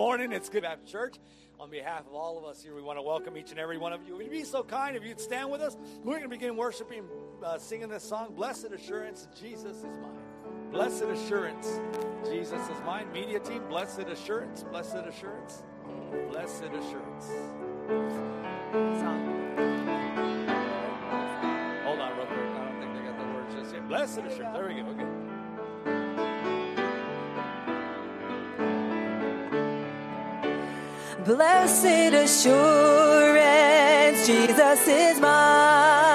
morning. It's good to have church. On behalf of all of us here, we want to welcome each and every one of you. Would you be so kind if you'd stand with us? We're going to begin worshiping, uh, singing this song, Blessed Assurance, Jesus is Mine. Blessed Assurance, Jesus is Mine. Media team, Blessed Assurance, Blessed Assurance, Blessed Assurance. Hold on real quick. I don't think they got the words just yet. Blessed Assurance. There we go. Okay. blessed assurance, Jesus is mine.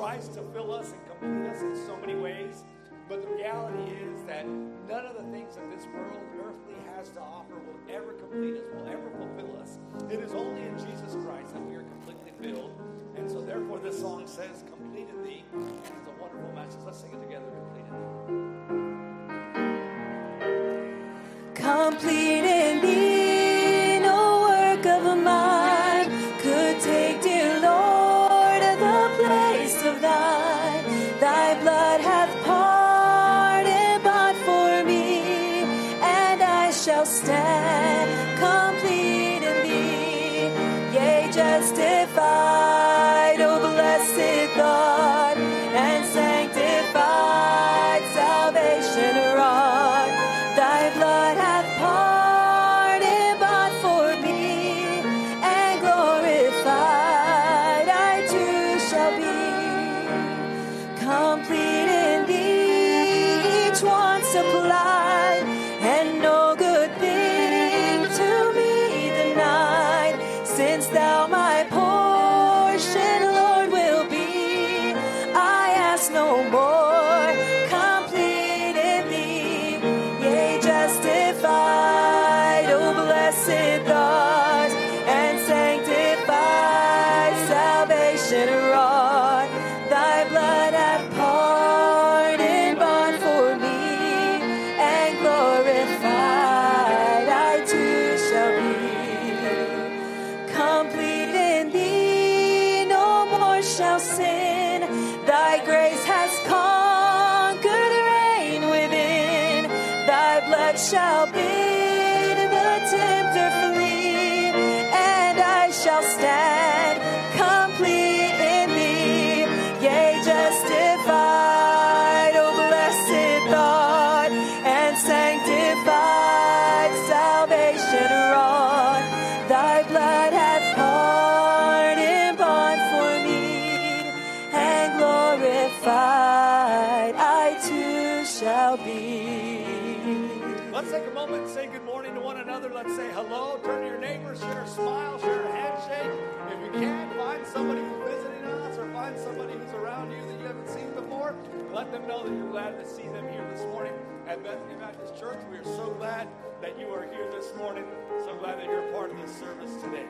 tries to fill us and complete us in so many ways. But the reality is that none of the things that this world earthly has to offer will ever complete us, will ever fulfill us. It is only in Jesus Christ that we are completely filled. And so, therefore, this song says, Complete in Thee. It's a wonderful message. Let's sing it together, Complete in Thee. Complete in Thee. Let them know that you're glad to see them here this morning at Bethany Baptist Church. We are so glad that you are here this morning. So glad that you're part of this service today.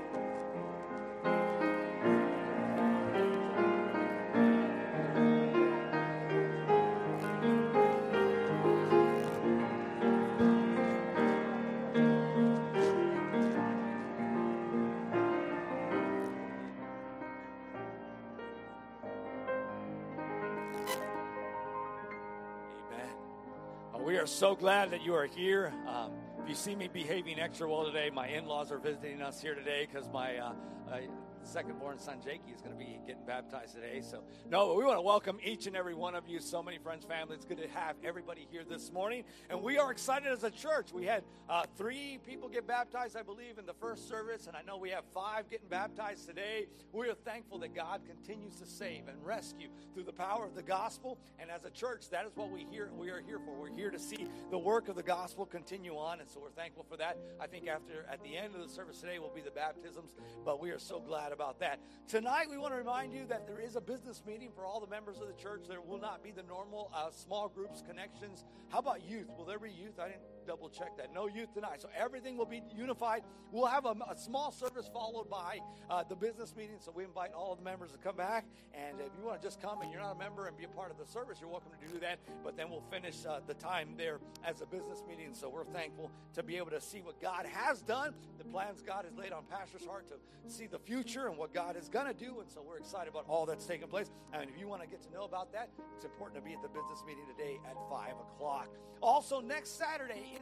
So glad that you are here. Um, if you see me behaving extra well today, my in-laws are visiting us here today because my uh, uh, second-born son Jakey is going to be getting baptized today. So, no, we want to welcome each and every one of you. So many friends, family. It's good to have everybody here this morning, and we are excited as a church. We had uh, three people get baptized, I believe, in the first service, and I know we have five getting baptized today. We are thankful that God continues to save and rescue through the power of the gospel. And as a church, that is what we here we are here for. We're here to see the work of the gospel continue on, and so we're thankful for that. I think after at the end of the service today will be the baptisms, but we are so glad about that. Tonight, we want to remind you that there is a business meeting for all the members of the church. There will not be the normal uh, small groups connections. How about youth? Will there be youth? I didn't double check that. No youth tonight. So everything will be unified. We'll have a, a small service followed by uh, the business meeting. So we invite all the members to come back. And if you want to just come and you're not a member and be a part of the service, you're welcome to do that. But then we'll finish uh, the time there as a business meeting. So we're thankful to be able to see what God has done, the plans God has laid on Pastor's heart to see the future and what God is going to do. And so we're excited about all that's taking place. And if you want to get to know about that, it's important to be at the business meeting today at 5 o'clock. Also, next Saturday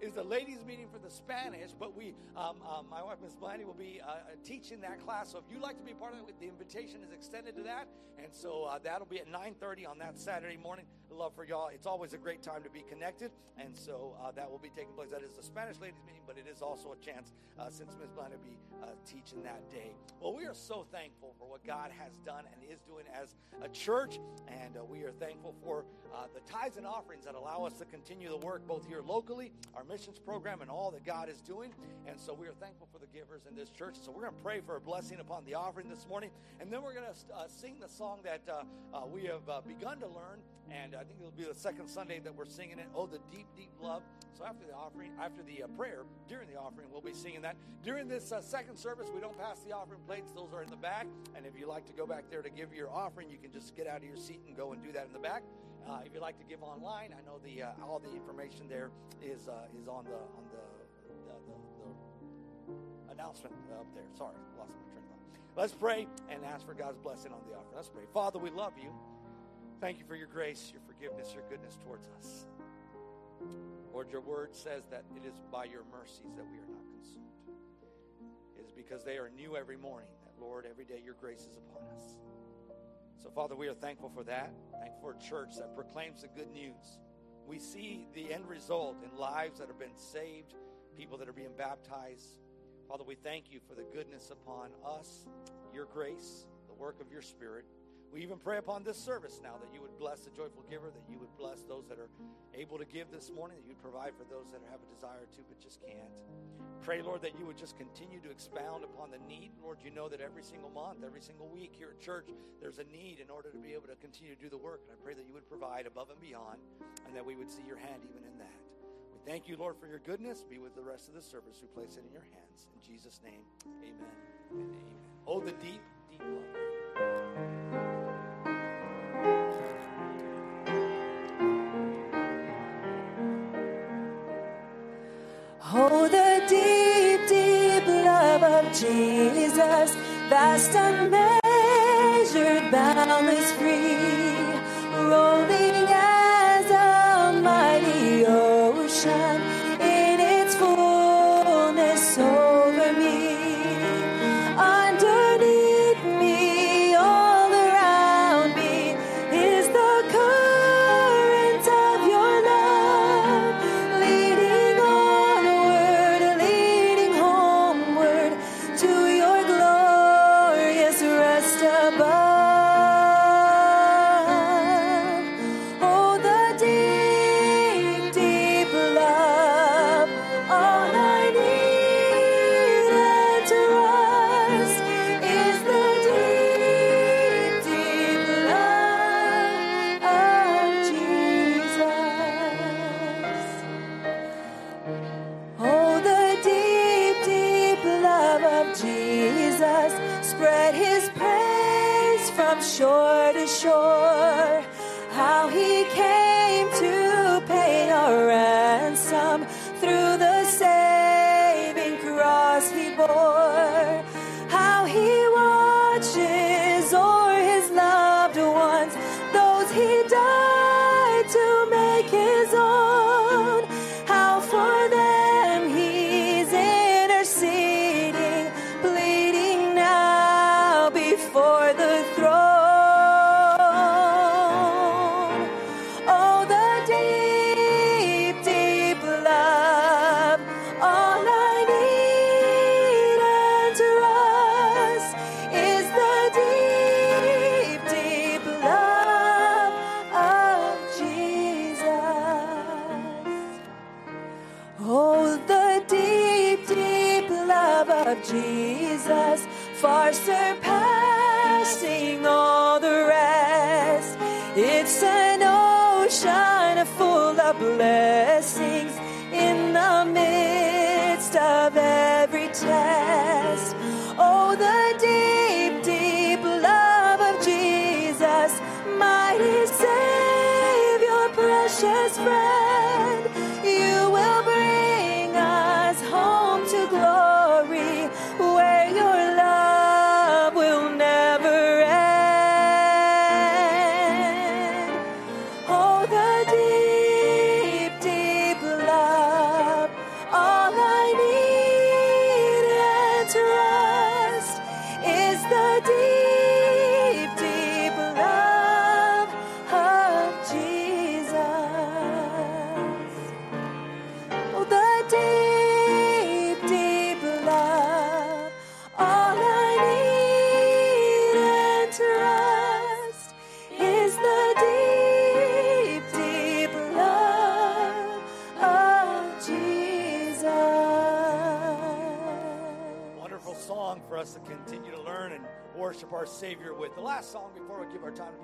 is the ladies' meeting for the Spanish, but we, um, um, my wife, Miss Blandy, will be uh, teaching that class. So if you'd like to be part of it, the invitation is extended to that. And so uh, that'll be at 9.30 on that Saturday morning. Love for y'all. It's always a great time to be connected. And so uh, that will be taking place. That is the Spanish ladies' meeting, but it is also a chance uh, since Miss Blandy will be uh, teaching that day. Well, we are so thankful for what God has done and is doing as a church. And uh, we are thankful for the tithes and offerings that allow us to continue the work both here locally, our missions program, and all that God is doing. And so we are thankful for the givers in this church. So we're going to pray for a blessing upon the offering this morning. And then we're going to uh, sing the song that uh, uh, we have uh, begun to learn. And I think it'll be the second Sunday that we're singing it. Oh, the deep, deep love. So after the offering, after the uh, prayer, during the offering, we'll be singing that. During this uh, second service, we don't pass the offering plates. Those are in the back. And if you'd like to go back there to give your offering, you can just get out of your seat and go and do that in the back. Uh, if you'd like to give online, I know the uh, all the information there is uh, is on the on the the, the, the announcement up there. Sorry, lost my train of thought. Let's pray and ask for God's blessing on the offering. Let's pray. Father, we love you. Thank you for your grace, your forgiveness, your goodness towards us. Lord, your word says that it is by your mercies that we are not consumed. It is because they are new every morning that, Lord, every day your grace is upon us. So, Father, we are thankful for that. Thankful for a church that proclaims the good news. We see the end result in lives that have been saved, people that are being baptized. Father, we thank you for the goodness upon us, your grace, the work of your Spirit. We even pray upon this service now that you would bless the joyful giver, that you would bless those that are able to give this morning, that you'd provide for those that have a desire to but just can't. Pray, Lord, that you would just continue to expound upon the need. Lord, you know that every single month, every single week here at church, there's a need in order to be able to continue to do the work. And I pray that you would provide above and beyond, and that we would see your hand even in that. We thank you, Lord, for your goodness. Be with the rest of the service. We place it in your hands. In Jesus' name, amen and amen. Oh, the deep, deep love. Jesus, vast, unmeasured, boundless, free,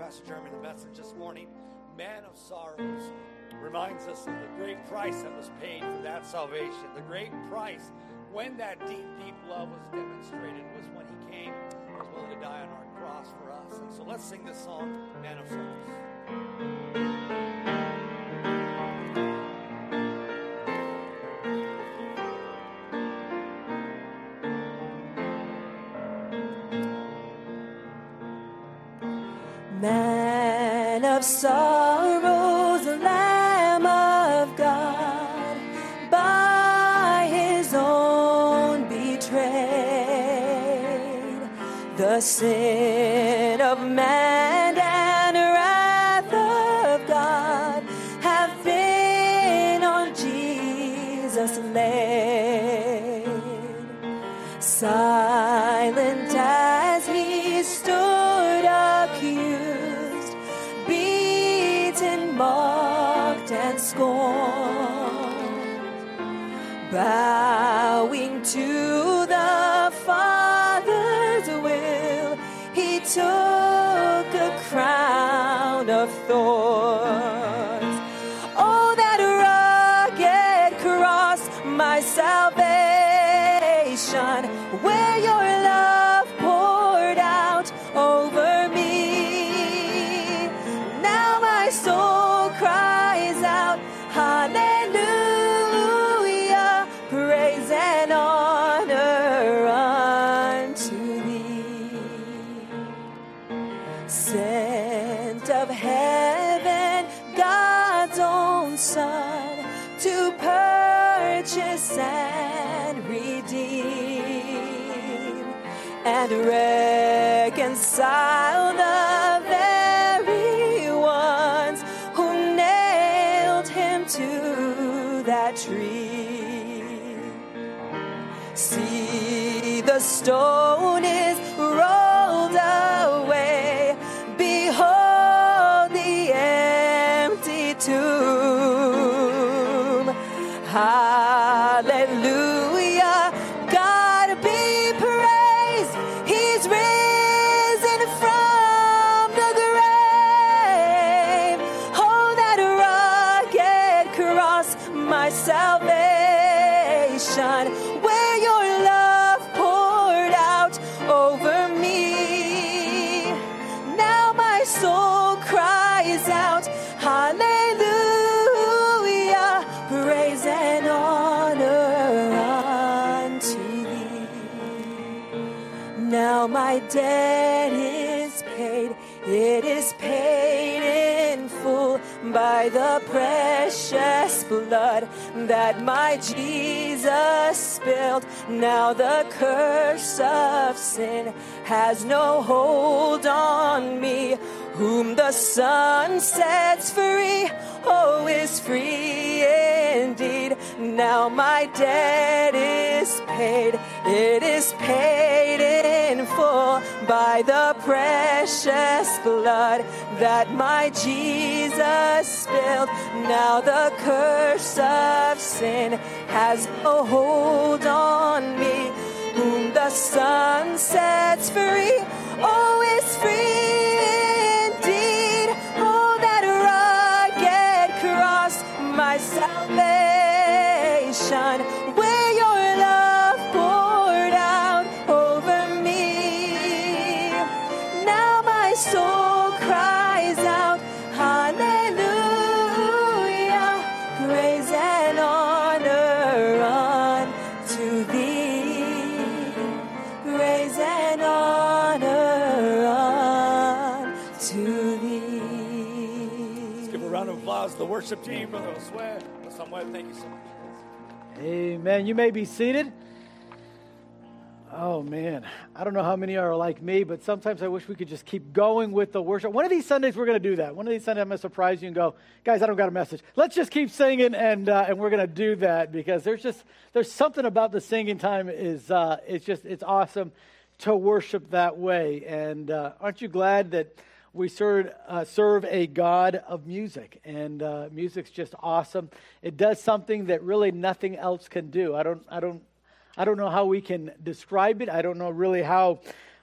Pastor Jeremy the message this morning, Man of Sorrows, reminds us of the great price that was paid for that salvation. The great price when that deep, deep love was demonstrated was when He came was willing to die on our cross for us. And so let's sing this song, Man of Sorrows. Of sorrows, Lamb of God, by his own betrayed. The sin and reconcile the very ones who nailed him to that tree. See, the stone that my Jesus spilled. Now the curse of sin has no hold on me. Whom the Son sets free, oh, is free indeed. Now my debt is paid, it is paid in full by the precious blood that my Jesus spilled. Now the curse of sin has no hold on me. Whom the Son sets free, oh, is free soul cries out, Hallelujah, praise and honor unto thee. Praise and honor unto thee. Let's give a round of applause to the worship team, Brother Josue. Samuel, thank you so much. Amen. You may be seated. Oh man, I don't know how many are like me, but sometimes I wish we could just keep going with the worship. One of these Sundays we're going to do that. One of these Sundays I'm going to surprise you and go, guys, I don't got a message. Let's just keep singing, and uh, and we're going to do that because there's just there's something about the singing time is uh, it's just it's awesome to worship that way. And uh, aren't you glad that we serve, uh, serve a God of music, and uh, music's just awesome. It does something that really nothing else can do. I don't, I don't, I don't know how we can describe it. I don't know really how,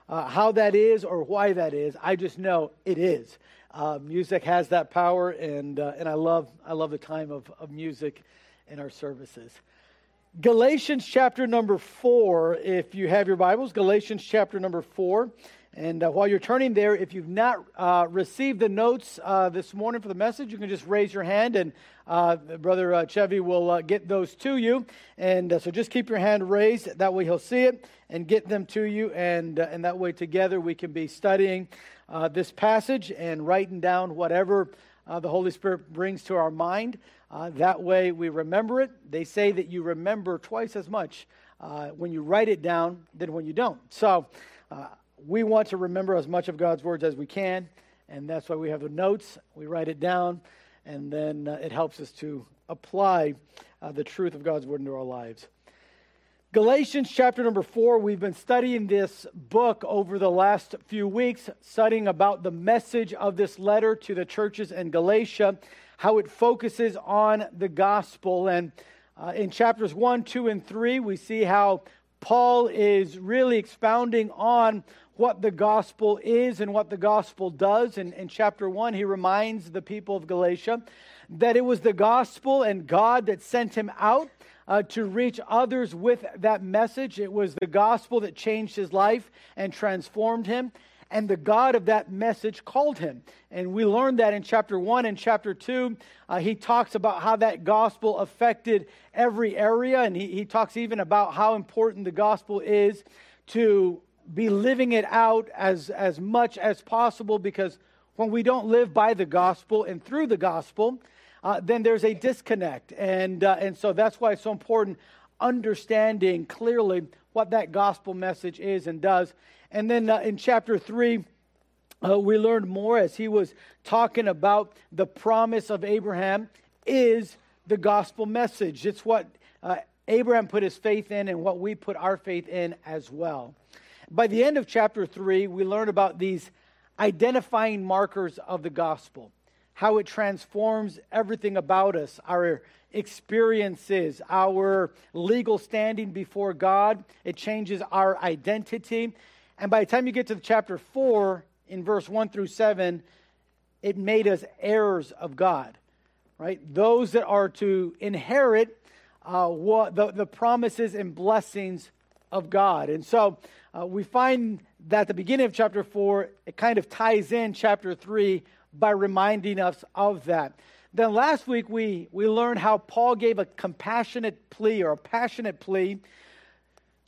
uh, how that is or why that is. I just know it is. Uh, music has that power, and uh, and I love, I love the time of, of music in our services. Galatians chapter number four, if you have your Bibles, Galatians chapter number four. And uh, while you're turning there, if you've not uh, received the notes uh, this morning for the message, you can just raise your hand and uh, Brother uh, Chevy will uh, get those to you. And so just keep your hand raised. That way he'll see it and get them to you. And, and that way together we can be studying this passage and writing down whatever the Holy Spirit brings to our mind. that way we remember it. They say that you remember twice as much when you write it down than when you don't. So, we want to remember as much of God's words as we can, and that's why we have the notes. We write it down, and then uh, it helps us to apply uh, the truth of God's word into our lives. Galatians chapter number four, we've been studying this book over the last few weeks, studying about the message of this letter to the churches in Galatia, how it focuses on the gospel. And uh, in chapters one, two, and three, we see how Paul is really expounding on what the gospel is and what the gospel does. In, in chapter 1, he reminds the people of Galatia that it was the gospel and God that sent him out uh, to reach others with that message. It was the gospel that changed his life and transformed him. And the God of that message called him. And we learned that in chapter 1 and chapter 2. Uh, he talks about how that gospel affected every area. And he, he talks even about how important the gospel is to be living it out as, as much as possible because when we don't live by the gospel and through the gospel, uh, then there's a disconnect. And, uh, and so that's why it's so important understanding clearly what that gospel message is and does. And then uh, in chapter 3, uh, we learned more as he was talking about the promise of Abraham is the gospel message. It's what uh, Abraham put his faith in and what we put our faith in as well. By the end of chapter 3, we learn about these identifying markers of the gospel, how it transforms everything about us, our experiences, our legal standing before God. It changes our identity. And by the time you get to chapter 4, in verse 1 through 7, it made us heirs of God, right? Those that are to inherit uh, what the, the promises and blessings of God. And so uh, we find that at the beginning of chapter 4, it kind of ties in chapter 3 by reminding us of that. Then last week, we, we learned how Paul gave a compassionate plea or a passionate plea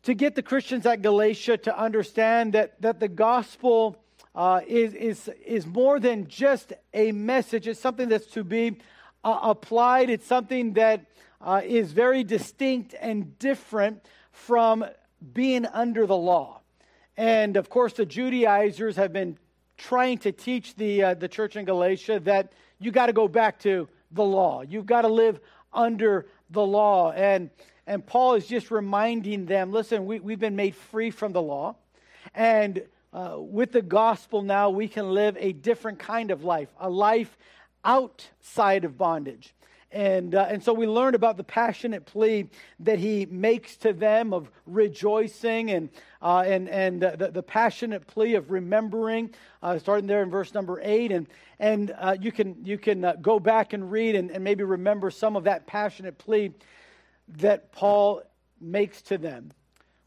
to get the Christians at Galatia to understand that, that the gospel uh, is, is, is more than just a message, it's something that's to be uh, applied, it's something that uh, is very distinct and different from being under the law. And of course, the Judaizers have been trying to teach the, uh, the church in Galatia that you got to go back to the law. You've got to live under the law. And, and Paul is just reminding them listen, we, we've been made free from the law. And uh, with the gospel now, we can live a different kind of life, a life outside of bondage. And, uh, and so we learned about the passionate plea that he makes to them of rejoicing and, uh, and, and the, the, passionate plea of remembering, uh, starting there in verse number eight. And, and uh, you can, you can uh, go back and read and, and maybe remember some of that passionate plea that Paul makes to them.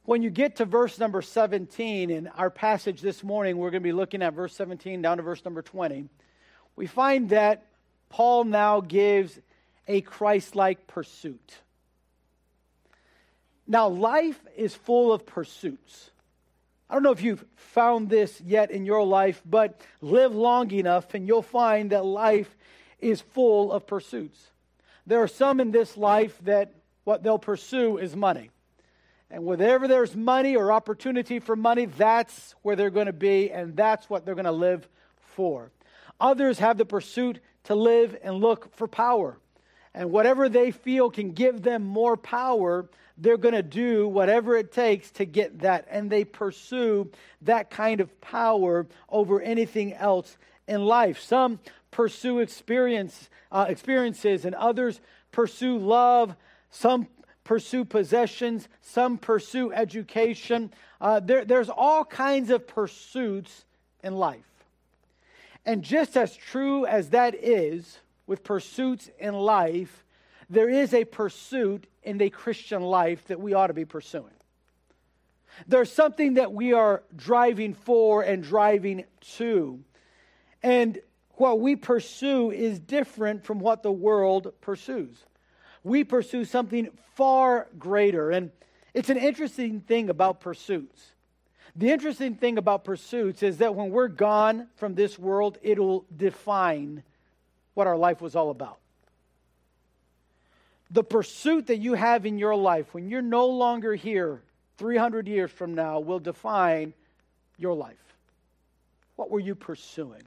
When you get to verse number 17 in our passage this morning, we're going to be looking at verse 17 down to verse number 20. We find that Paul now gives a Christ like pursuit. Now, life is full of pursuits. I don't know if you've found this yet in your life, but live long enough and you'll find that life is full of pursuits. There are some in this life that what they'll pursue is money. And wherever there's money or opportunity for money, that's where they're going to be, and that's what they're going to live for. Others have the pursuit to live and look for power. And whatever they feel can give them more power, they're going to do whatever it takes to get that. And they pursue that kind of power over anything else in life. Some pursue experience, uh, experiences, and others pursue love. Some pursue possessions. Some pursue education. Uh, there, there's all kinds of pursuits in life. And just as true as that is, with pursuits in life, there is a pursuit in the Christian life that we ought to be pursuing. There's something that we are driving for and driving to. And what we pursue is different from what the world pursues. We pursue something far greater. And it's an interesting thing about pursuits. The interesting thing about pursuits is that when we're gone from this world, it'll define what our life was all about. The pursuit that you have in your life when you're no longer here 300 years from now will define your life. What were you pursuing?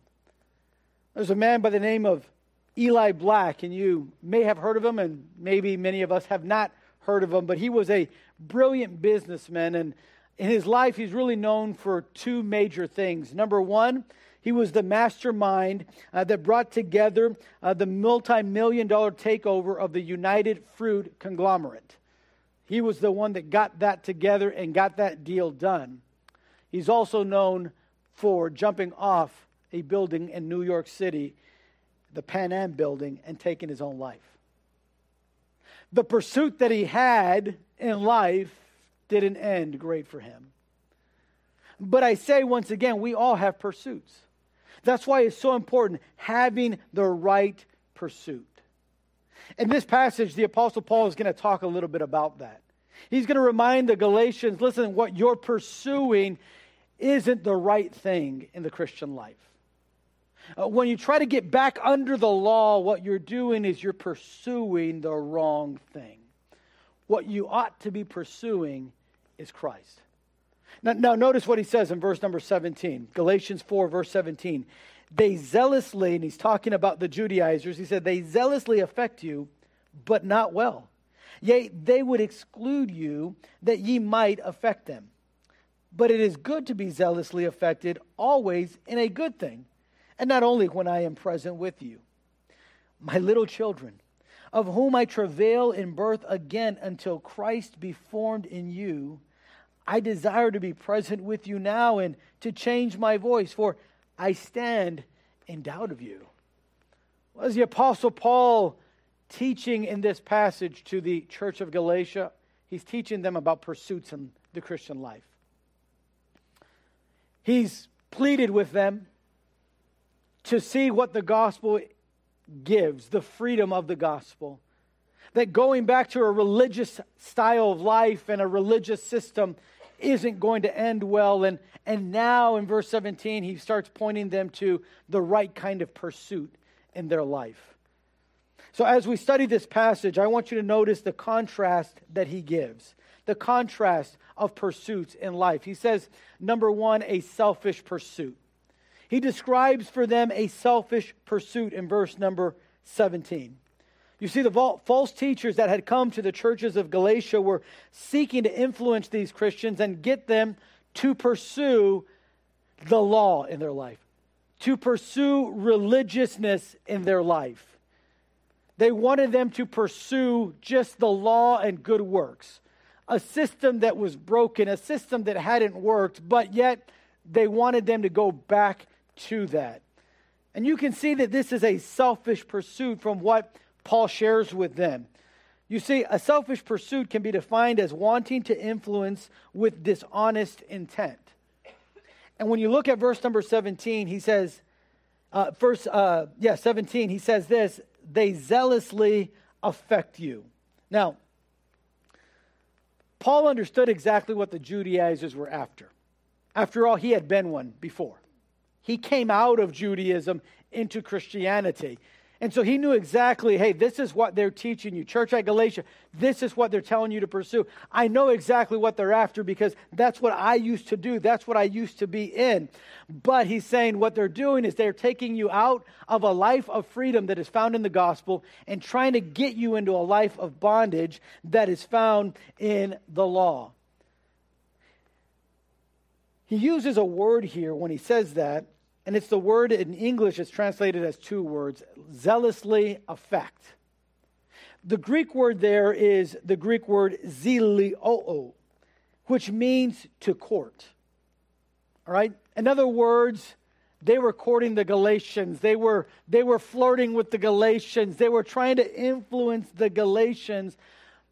There's a man by the name of Eli Black, and you may have heard of him, and maybe many of us have not heard of him, but he was a brilliant businessman. And in his life, he's really known for two major things. Number one, he was the mastermind uh, that brought together uh, the multi million dollar takeover of the United Fruit conglomerate. He was the one that got that together and got that deal done. He's also known for jumping off a building in New York City, the Pan Am building, and taking his own life. The pursuit that he had in life didn't end great for him. But I say once again, we all have pursuits. That's why it's so important having the right pursuit. In this passage, the Apostle Paul is going to talk a little bit about that. He's going to remind the Galatians listen, what you're pursuing isn't the right thing in the Christian life. Uh, when you try to get back under the law, what you're doing is you're pursuing the wrong thing. What you ought to be pursuing is Christ. Now, now, notice what he says in verse number 17, Galatians 4, verse 17. They zealously, and he's talking about the Judaizers, he said, they zealously affect you, but not well. Yea, they would exclude you that ye might affect them. But it is good to be zealously affected always in a good thing, and not only when I am present with you. My little children, of whom I travail in birth again until Christ be formed in you, I desire to be present with you now and to change my voice, for I stand in doubt of you. Was the Apostle Paul teaching in this passage to the church of Galatia? He's teaching them about pursuits in the Christian life. He's pleaded with them to see what the gospel gives, the freedom of the gospel. That going back to a religious style of life and a religious system isn't going to end well. And, and now in verse 17, he starts pointing them to the right kind of pursuit in their life. So as we study this passage, I want you to notice the contrast that he gives, the contrast of pursuits in life. He says, number one, a selfish pursuit. He describes for them a selfish pursuit in verse number 17. You see, the false teachers that had come to the churches of Galatia were seeking to influence these Christians and get them to pursue the law in their life, to pursue religiousness in their life. They wanted them to pursue just the law and good works, a system that was broken, a system that hadn't worked, but yet they wanted them to go back to that. And you can see that this is a selfish pursuit from what Paul shares with them. You see, a selfish pursuit can be defined as wanting to influence with dishonest intent. And when you look at verse number 17, he says, uh, verse, uh, yeah, 17, he says this they zealously affect you. Now, Paul understood exactly what the Judaizers were after. After all, he had been one before. He came out of Judaism into Christianity. And so he knew exactly, hey, this is what they're teaching you. Church at Galatia, this is what they're telling you to pursue. I know exactly what they're after because that's what I used to do. That's what I used to be in. But he's saying what they're doing is they're taking you out of a life of freedom that is found in the gospel and trying to get you into a life of bondage that is found in the law. He uses a word here when he says that and it's the word in English is translated as two words zealously affect. The Greek word there is the Greek word zeloo, which means to court. All right? In other words, they were courting the Galatians. They were, they were flirting with the Galatians. They were trying to influence the Galatians,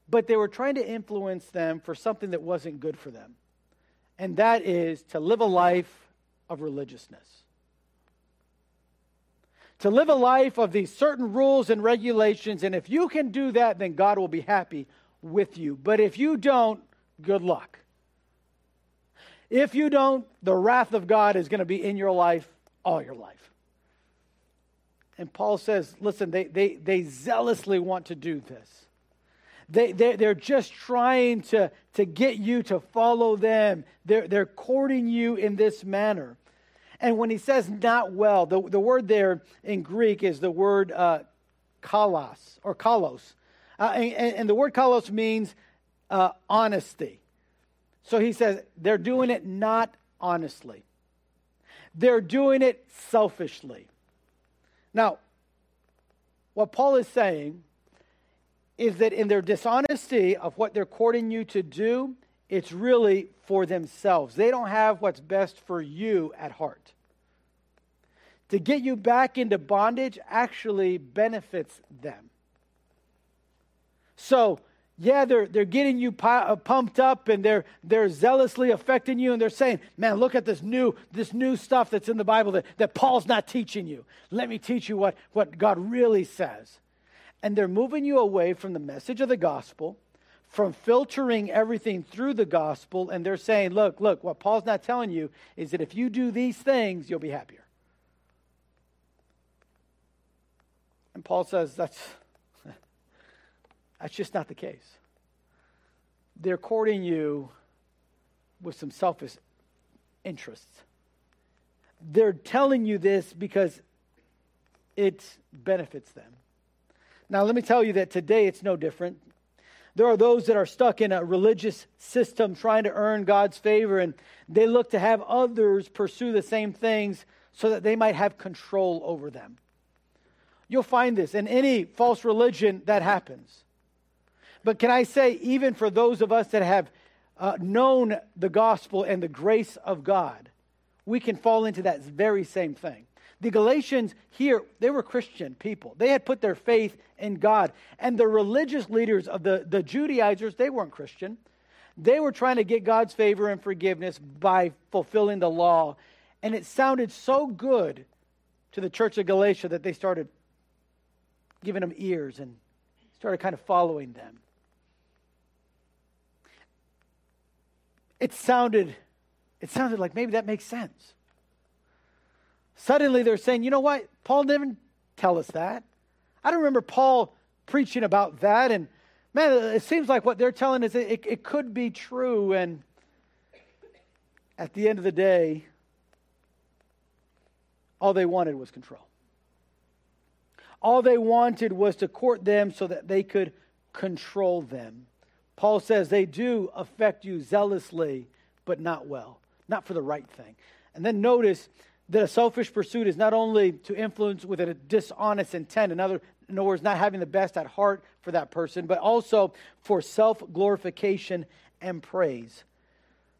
but they were trying to influence them for something that wasn't good for them. And that is to live a life of religiousness to live a life of these certain rules and regulations. And if you can do that, then God will be happy with you. But if you don't, good luck. If you don't, the wrath of God is going to be in your life all your life. And Paul says, listen, they, they, they zealously want to do this. They, they, they're just trying to, to get you to follow them. They're, they're courting you in this manner. And when he says not well, the, the word there in Greek is the word uh, kalos or kalos. Uh, and, and, the word kalos means uh, honesty. So he says they're doing it not honestly, they're doing it selfishly. Now, what Paul is saying is that in their dishonesty of what they're courting you to do, it's really for themselves. They don't have what's best for you at heart. To get you back into bondage actually benefits them. So, yeah, they're, they're getting you uh, pumped up and they're, they're zealously affecting you and they're saying, man, look at this new, this new stuff that's in the Bible that, that Paul's not teaching you. Let me teach you what, what God really says. And they're moving you away from the message of the gospel from filtering everything through the gospel, and they're saying, look, look, what Paul's not telling you is that if you do these things, you'll be happier. And Paul says that's, that's just not the case. They're courting you with some selfish interests. They're telling you this because it benefits them. Now, let me tell you that today it's no different. There are those that are stuck in a religious system trying to earn God's favor, and they look to have others pursue the same things so that they might have control over them. You'll find this in any false religion that happens. But can I say, even for those of us that have uh, known the gospel and the grace of God, we can fall into that very same thing. The Galatians here, they were Christian people. They had put their faith in God. And the religious leaders of the, the Judaizers, they weren't Christian. They were trying to get God's favor and forgiveness by fulfilling the law. And it sounded so good to the church of Galatia that they started giving them ears and started kind of following them. It sounded, it sounded like maybe that makes sense. Suddenly they're saying, you know what? Paul didn't tell us that. I don't remember Paul preaching about that. And man, it seems like what they're telling us, it, it could be true. And at the end of the day, all they wanted was control. All they wanted was to court them so that they could control them. Paul says they do affect you zealously, but not well, not for the right thing. And then notice that a selfish pursuit is not only to influence with a dishonest intent, in other, words, not having the best at heart for that person, but also for self glorification and praise.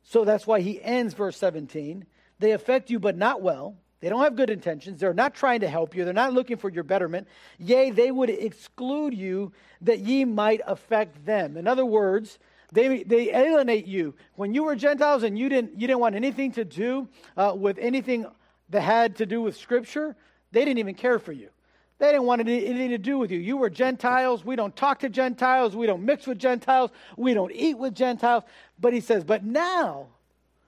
So that's why he ends verse 17. They affect you, but not well. They don't have good intentions. They're not trying to help you. They're not looking for your betterment. Yea, they would exclude you that ye might affect them. In other words, they, they alienate you. When you were Gentiles and you didn't, you didn't want anything to do uh, with anything that had to do with Scripture, they didn't even care for you. They didn't want anything to do with you. You were Gentiles. We don't talk to Gentiles. We don't mix with Gentiles. We don't eat with Gentiles. But he says, but now,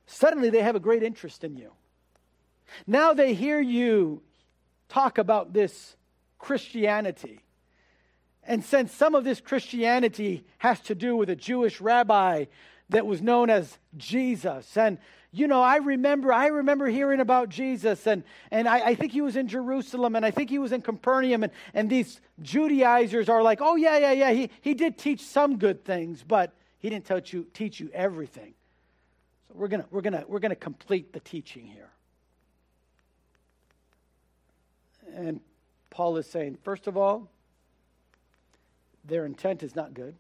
suddenly they have a great interest in you. Now they hear you talk about this Christianity. And since some of this Christianity has to do with a Jewish rabbi that was known as Jesus, and you know, I remember, I remember hearing about Jesus, and, and I, I, think he was in Jerusalem, and I think he was in Capernaum, and, and these Judaizers are like, oh, yeah, yeah, yeah, he, he did teach some good things, but he didn't teach you, teach you everything. So we're going to we're gonna, we're gonna complete the teaching here. And Paul is saying, first of all, their intent is not good.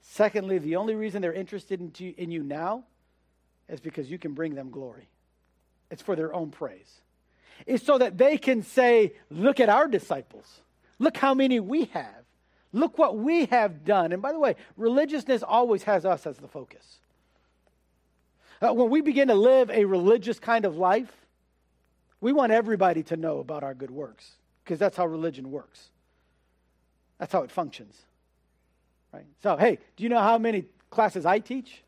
Secondly, the only reason they're interested in, you, in you now is because you can bring them glory. It's for their own praise. It's so that they can say, Look at our disciples. Look how many we have. Look what we have done. And by the way, religiousness always has us as the focus. Uh, when we begin to live a religious kind of life, we want everybody to know about our good works because that's how religion works. That's how it functions. Right? So, hey, do you know how many classes I teach?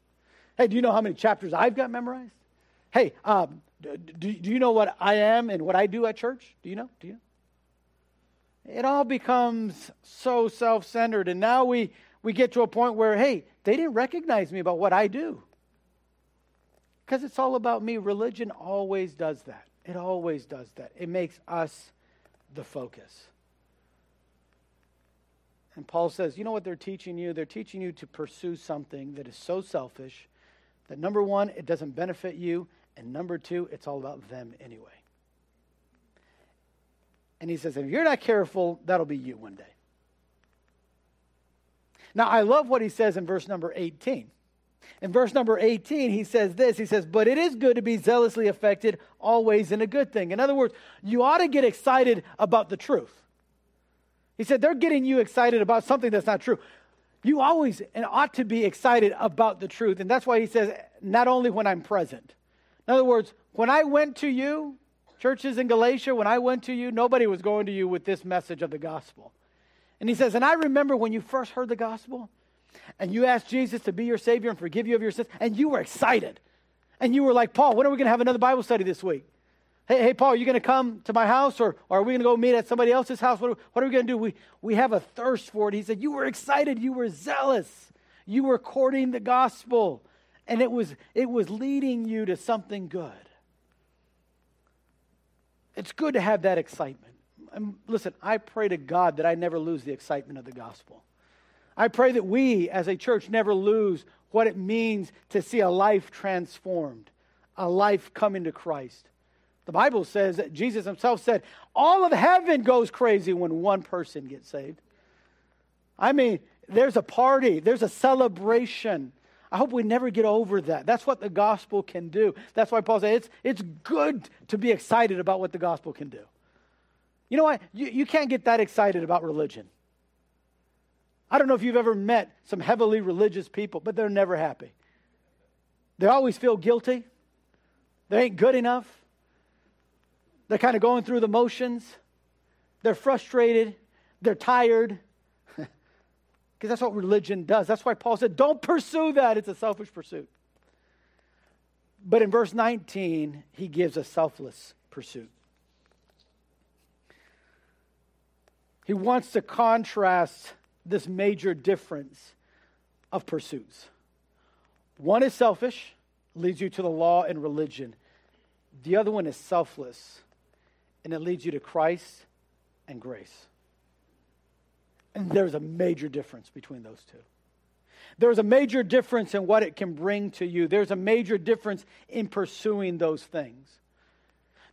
Hey, do you know how many chapters I've got memorized? Hey, um, do, do you know what I am and what I do at church? Do you know? Do you? It all becomes so self centered. And now we, we get to a point where, hey, they didn't recognize me about what I do. Because it's all about me. Religion always does that. It always does that. It makes us the focus. And Paul says, you know what they're teaching you? They're teaching you to pursue something that is so selfish that number one, it doesn't benefit you, and number two, it's all about them anyway. And he says, if you're not careful, that'll be you one day. Now, I love what he says in verse number 18. In verse number 18, he says this He says, But it is good to be zealously affected always in a good thing. In other words, you ought to get excited about the truth. He said, They're getting you excited about something that's not true you always and ought to be excited about the truth. And that's why he says, not only when I'm present. In other words, when I went to you, churches in Galatia, when I went to you, nobody was going to you with this message of the gospel. And he says, and I remember when you first heard the gospel and you asked Jesus to be your Savior and forgive you of your sins, and you were excited. And you were like, Paul, when are we going to have another Bible study this week? Hey, hey, Paul, are you going to come to my house or, or are we going to go meet at somebody else's house? What, what are we going to do? We, we have a thirst for it. He said, You were excited. You were zealous. You were courting the gospel. And it was, it was leading you to something good. It's good to have that excitement. And listen, I pray to God that I never lose the excitement of the gospel. I pray that we as a church never lose what it means to see a life transformed, a life coming to Christ. The Bible says that Jesus himself said, All of heaven goes crazy when one person gets saved. I mean, there's a party, there's a celebration. I hope we never get over that. That's what the gospel can do. That's why Paul said it's, it's good to be excited about what the gospel can do. You know what? You, you can't get that excited about religion. I don't know if you've ever met some heavily religious people, but they're never happy. They always feel guilty. They ain't good enough. They're kind of going through the motions. They're frustrated. They're tired. Because that's what religion does. That's why Paul said, don't pursue that. It's a selfish pursuit. But in verse 19, he gives a selfless pursuit. He wants to contrast this major difference of pursuits. One is selfish, leads you to the law and religion. The other one is selfless, and it leads you to Christ and grace. And there's a major difference between those two. There's a major difference in what it can bring to you. There's a major difference in pursuing those things.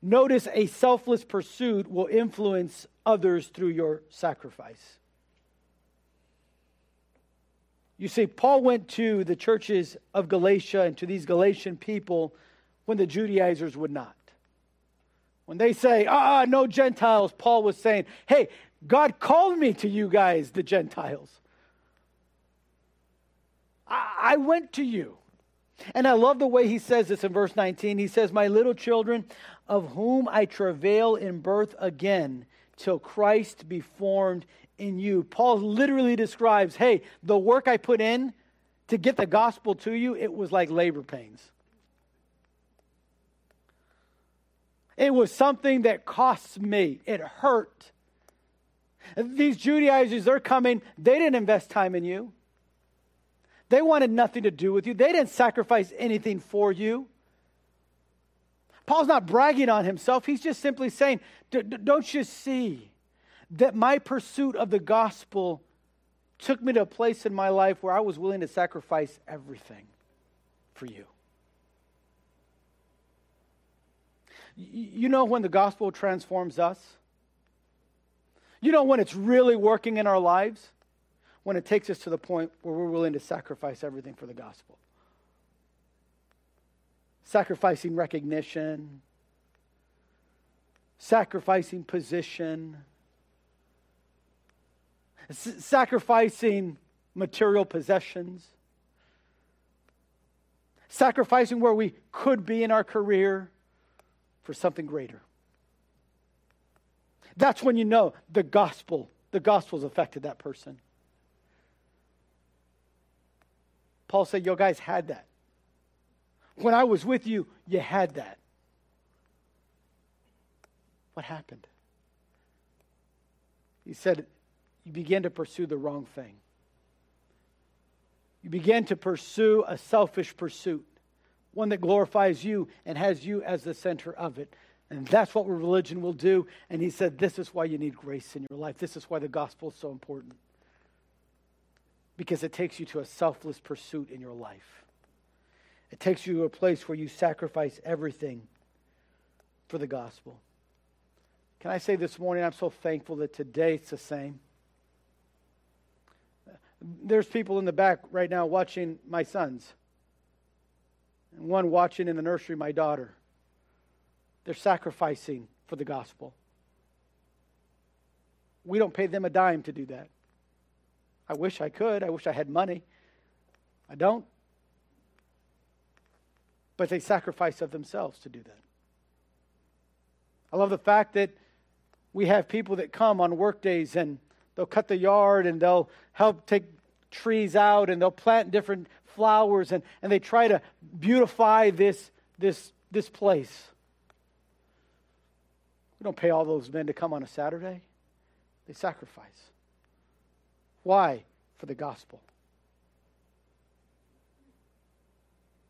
Notice a selfless pursuit will influence others through your sacrifice. You see, Paul went to the churches of Galatia and to these Galatian people when the Judaizers would not. When they say, ah, no Gentiles, Paul was saying, hey, God called me to you guys, the Gentiles. I, I went to you. And I love the way he says this in verse 19. He says, My little children, of whom I travail in birth again, till Christ be formed in you. Paul literally describes, hey, the work I put in to get the gospel to you, it was like labor pains. It was something that cost me. It hurt. These Judaizers, they're coming, they didn't invest time in you. They wanted nothing to do with you. They didn't sacrifice anything for you. Paul's not bragging on himself. He's just simply saying, Don't you see that my pursuit of the gospel took me to a place in my life where I was willing to sacrifice everything for you? You know when the gospel transforms us? You know when it's really working in our lives? when it takes us to the point where we're willing to sacrifice everything for the gospel. Sacrificing recognition, sacrificing position, sacrificing material possessions, sacrificing where we could be in our career for something greater. That's when you know the gospel, the gospel's affected that person. Paul said, Yo, guys had that. When I was with you, you had that. What happened? He said, You began to pursue the wrong thing. You began to pursue a selfish pursuit, one that glorifies you and has you as the center of it. And that's what religion will do. And he said, This is why you need grace in your life. This is why the gospel is so important because it takes you to a selfless pursuit in your life. It takes you to a place where you sacrifice everything for the gospel. Can I say this morning, I'm so thankful that today it's the same. There's people in the back right now watching my sons, and one watching in the nursery, my daughter. They're sacrificing for the gospel. We don't pay them a dime to do that. I wish I could. I wish I had money. I don't. But they sacrifice of themselves to do that. I love the fact that we have people that come on work days and they'll cut the yard and they'll help take trees out and they'll plant different flowers and, and they try to beautify this, this, this place. We don't pay all those men to come on a Saturday, they sacrifice. Why? For the gospel.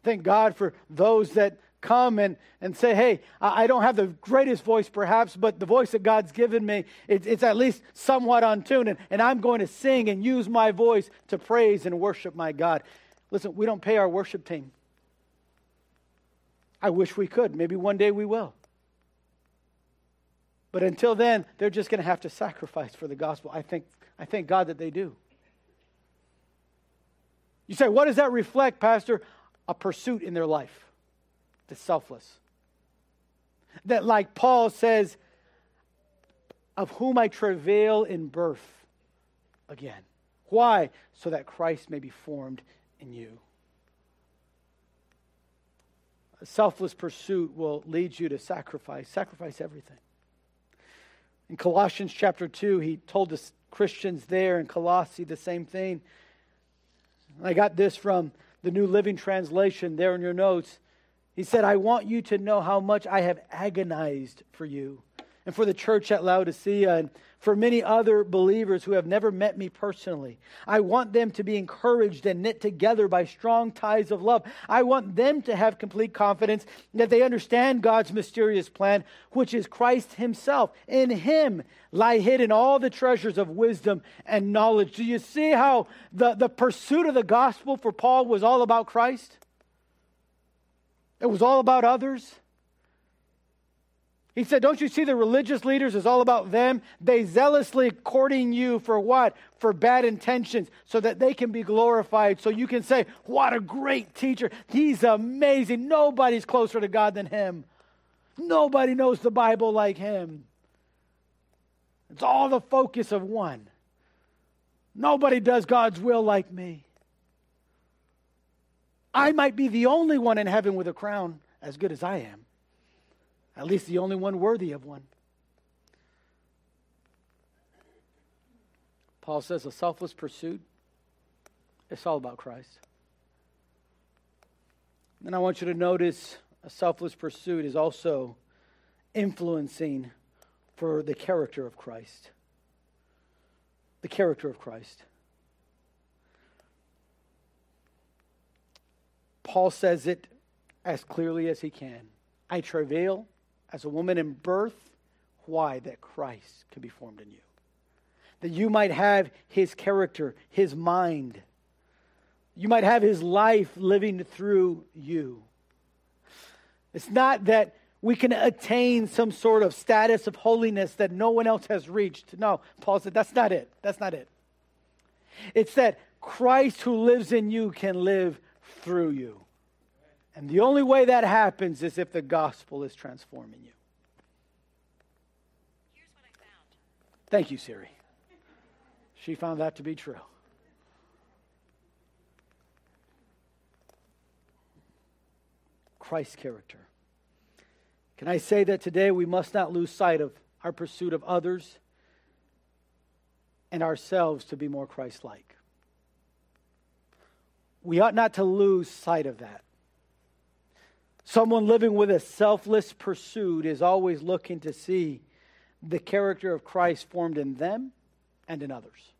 Thank God for those that come and, and say, hey, I don't have the greatest voice perhaps, but the voice that God's given me, it's, it's at least somewhat on tune, and, and I'm going to sing and use my voice to praise and worship my God. Listen, we don't pay our worship team. I wish we could. Maybe one day we will. But until then, they're just going to have to sacrifice for the gospel. I think I thank God that they do. You say, what does that reflect, Pastor? A pursuit in their life that's selfless. That, like Paul says, of whom I travail in birth again. Why? So that Christ may be formed in you. A selfless pursuit will lead you to sacrifice, sacrifice everything. In Colossians chapter 2, he told the Christians there in Colossae the same thing. I got this from the New Living Translation there in your notes. He said, I want you to know how much I have agonized for you and for the church at Laodicea and for many other believers who have never met me personally. I want them to be encouraged and knit together by strong ties of love. I want them to have complete confidence that they understand God's mysterious plan, which is Christ Himself. In Him lie hidden all the treasures of wisdom and knowledge. Do you see how the, the pursuit of the gospel for Paul was all about Christ? It was all about others. He said, Don't you see the religious leaders is all about them? They zealously courting you for what? For bad intentions, so that they can be glorified. So you can say, What a great teacher. He's amazing. Nobody's closer to God than him. Nobody knows the Bible like him. It's all the focus of one. Nobody does God's will like me. I might be the only one in heaven with a crown as good as I am. At least the only one worthy of one. Paul says a selfless pursuit, it's all about Christ. Then I want you to notice a selfless pursuit is also influencing for the character of Christ. The character of Christ. Paul says it as clearly as he can. I travail as a woman in birth. Why? That Christ can be formed in you. That you might have his character, his mind. You might have his life living through you. It's not that we can attain some sort of status of holiness that no one else has reached. No, Paul said that's not it. That's not it. It's that Christ who lives in you can live through you. And the only way that happens is if the gospel is transforming you. Thank you, Siri. She found that to be true. Christ's character. Can I say that today we must not lose sight of our pursuit of others and ourselves to be more Christ like? We ought not to lose sight of that. Someone living with a selfless pursuit is always looking to see the character of Christ formed in them and in others.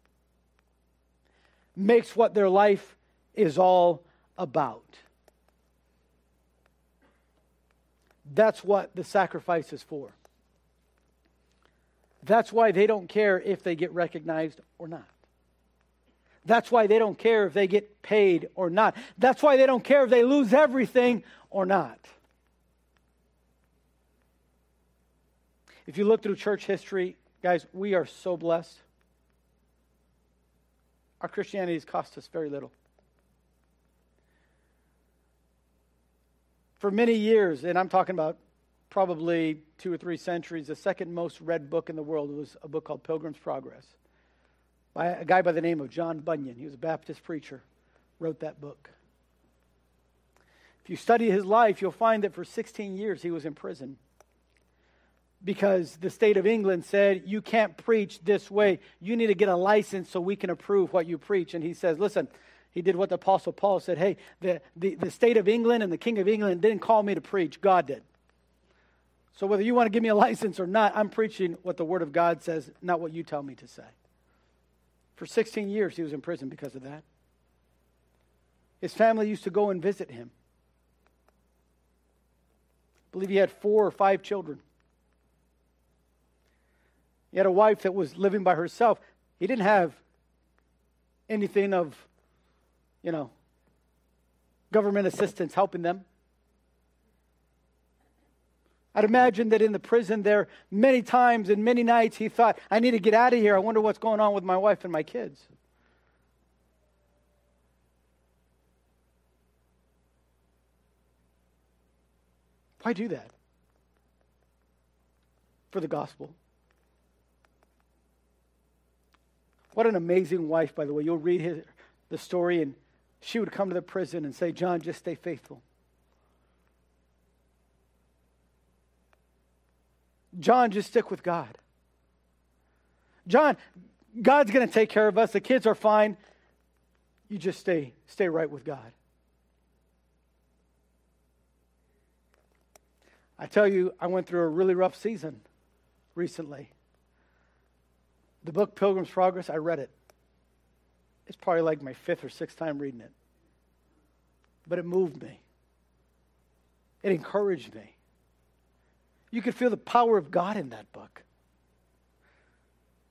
Makes what their life is all about. That's what the sacrifice is for. That's why they don't care if they get recognized or not. That's why they don't care if they get paid or not. That's why they don't care if they lose everything or not. If you look through church history, guys, we are so blessed. Our Christianity has cost us very little. For many years, and I'm talking about probably two or three centuries, the second most read book in the world was a book called Pilgrim's Progress by a guy by the name of John Bunyan. He was a Baptist preacher, wrote that book. If you study his life, you'll find that for 16 years he was in prison because the state of England said, You can't preach this way. You need to get a license so we can approve what you preach. And he says, Listen, he did what the Apostle Paul said Hey, the, the, the state of England and the King of England didn't call me to preach, God did. So whether you want to give me a license or not, I'm preaching what the Word of God says, not what you tell me to say. For 16 years, he was in prison because of that. His family used to go and visit him. I believe he had four or five children. He had a wife that was living by herself. He didn't have anything of, you know, government assistance helping them. I'd imagine that in the prison there, many times and many nights, he thought, I need to get out of here. I wonder what's going on with my wife and my kids. Why do that? For the gospel. What an amazing wife, by the way. You'll read his, the story, and she would come to the prison and say, John, just stay faithful. John, just stick with God. John, God's going to take care of us. The kids are fine. You just stay, stay right with God. I tell you, I went through a really rough season recently. The book Pilgrim's Progress, I read it. It's probably like my fifth or sixth time reading it. But it moved me, it encouraged me. You could feel the power of God in that book.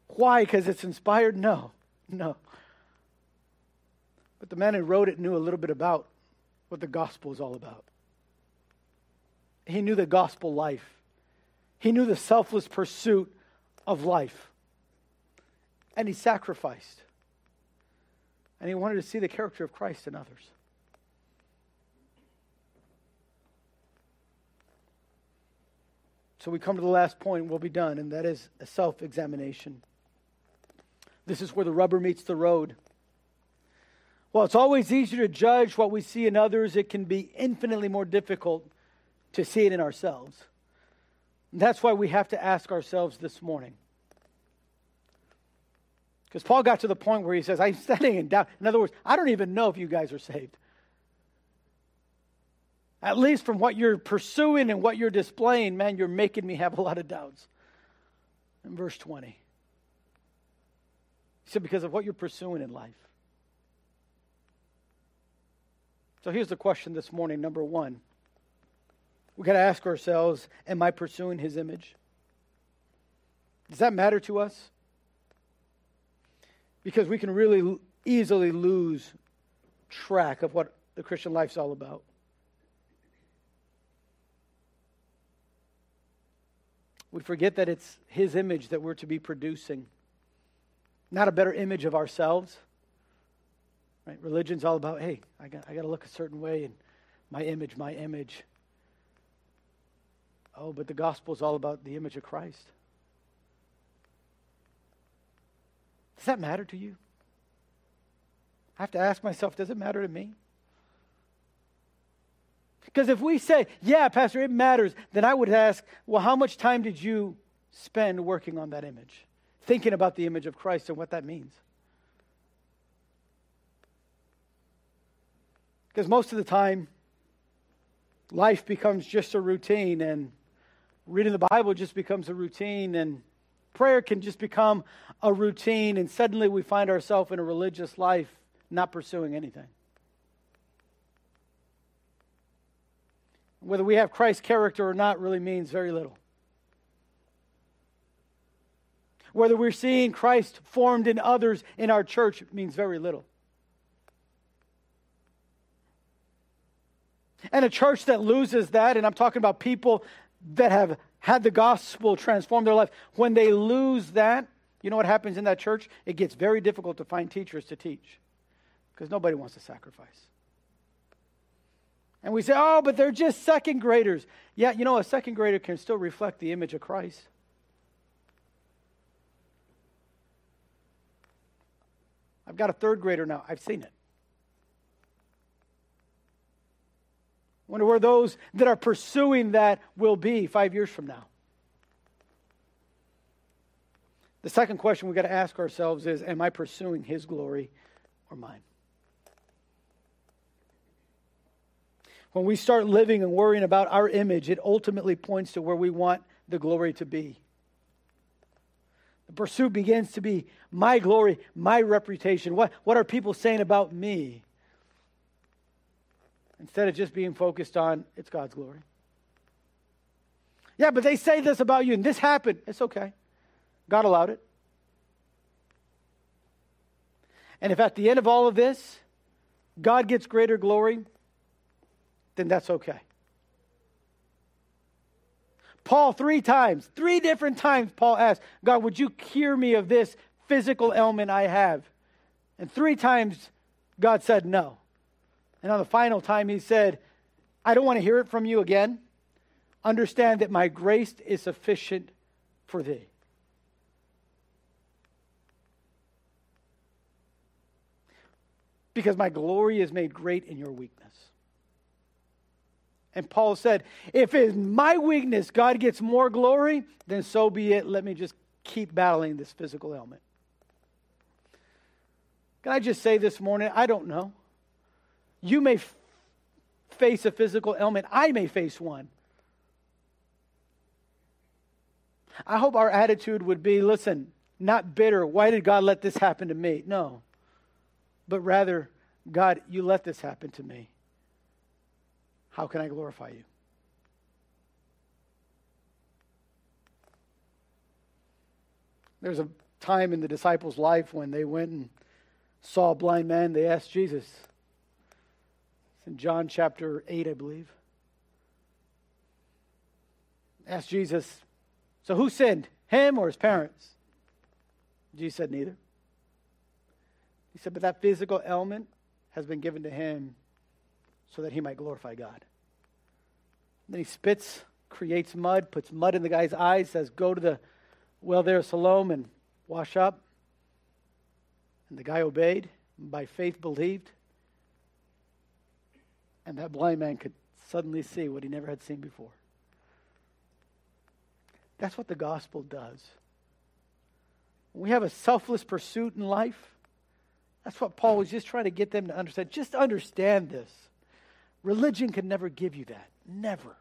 Why? Because it's inspired? No, no. But the man who wrote it knew a little bit about what the gospel is all about. He knew the gospel life. He knew the selfless pursuit of life. And he sacrificed. And he wanted to see the character of Christ in others. So we come to the last point, we'll be done, and that is a self examination. This is where the rubber meets the road. Well, it's always easier to judge what we see in others, it can be infinitely more difficult to see it in ourselves. And that's why we have to ask ourselves this morning. Because Paul got to the point where he says, I'm standing in doubt. In other words, I don't even know if you guys are saved. At least from what you're pursuing and what you're displaying, man, you're making me have a lot of doubts. In verse 20, he said, because of what you're pursuing in life. So here's the question this morning number one. We've got to ask ourselves Am I pursuing his image? Does that matter to us? Because we can really easily lose track of what the Christian life's all about. We forget that it's his image that we're to be producing, not a better image of ourselves. Right? Religion's all about, hey, I got, I got to look a certain way and my image, my image. Oh, but the gospel is all about the image of Christ. Does that matter to you? I have to ask myself, does it matter to me? Because if we say, yeah, Pastor, it matters, then I would ask, well, how much time did you spend working on that image? Thinking about the image of Christ and what that means? Because most of the time, life becomes just a routine, and reading the Bible just becomes a routine, and prayer can just become a routine, and suddenly we find ourselves in a religious life not pursuing anything. Whether we have Christ's character or not really means very little. Whether we're seeing Christ formed in others in our church means very little. And a church that loses that, and I'm talking about people that have had the gospel transform their life, when they lose that, you know what happens in that church? It gets very difficult to find teachers to teach because nobody wants to sacrifice. And we say, oh, but they're just second graders. Yeah, you know, a second grader can still reflect the image of Christ. I've got a third grader now. I've seen it. wonder where those that are pursuing that will be five years from now. The second question we've got to ask ourselves is Am I pursuing His glory or mine? When we start living and worrying about our image, it ultimately points to where we want the glory to be. The pursuit begins to be my glory, my reputation. What, what are people saying about me? instead of just being focused on it's God's glory. Yeah, but they say this about you and this happened. It's okay. God allowed it. And if at the end of all of this, God gets greater glory, then that's okay. Paul, three times, three different times, Paul asked, God, would you cure me of this physical ailment I have? And three times, God said no. And on the final time, he said, I don't want to hear it from you again. Understand that my grace is sufficient for thee. Because my glory is made great in your weakness. And Paul said, if in my weakness God gets more glory, then so be it. Let me just keep battling this physical ailment. Can I just say this morning? I don't know. You may f- face a physical ailment, I may face one. I hope our attitude would be listen, not bitter. Why did God let this happen to me? No. But rather, God, you let this happen to me. How can I glorify you? There's a time in the disciples' life when they went and saw a blind man. They asked Jesus, It's in John chapter 8, I believe. Asked Jesus, So who sinned, him or his parents? Jesus said neither. He said, but that physical ailment has been given to him so that he might glorify God. Then he spits, creates mud, puts mud in the guy's eyes, says, Go to the well there, Siloam, and wash up. And the guy obeyed, by faith believed. And that blind man could suddenly see what he never had seen before. That's what the gospel does. We have a selfless pursuit in life, that's what Paul was just trying to get them to understand. Just understand this. Religion can never give you that. Never.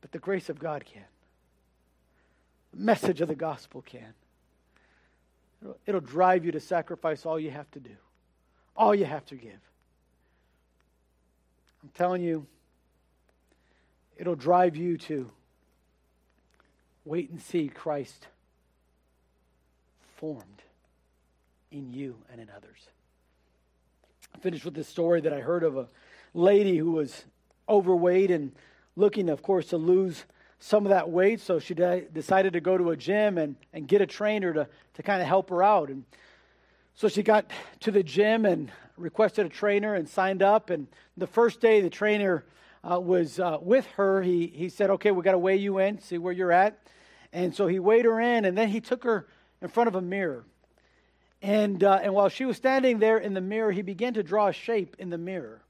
But the grace of God can. The message of the gospel can. It'll, it'll drive you to sacrifice all you have to do, all you have to give. I'm telling you, it'll drive you to wait and see Christ formed in you and in others. Finished with this story that I heard of a lady who was overweight and looking, of course, to lose some of that weight. So she decided to go to a gym and, and get a trainer to, to kind of help her out. And so she got to the gym and requested a trainer and signed up. And the first day the trainer uh, was uh, with her, he, he said, Okay, we got to weigh you in, see where you're at. And so he weighed her in, and then he took her in front of a mirror. And, uh, and while she was standing there in the mirror, he began to draw a shape in the mirror.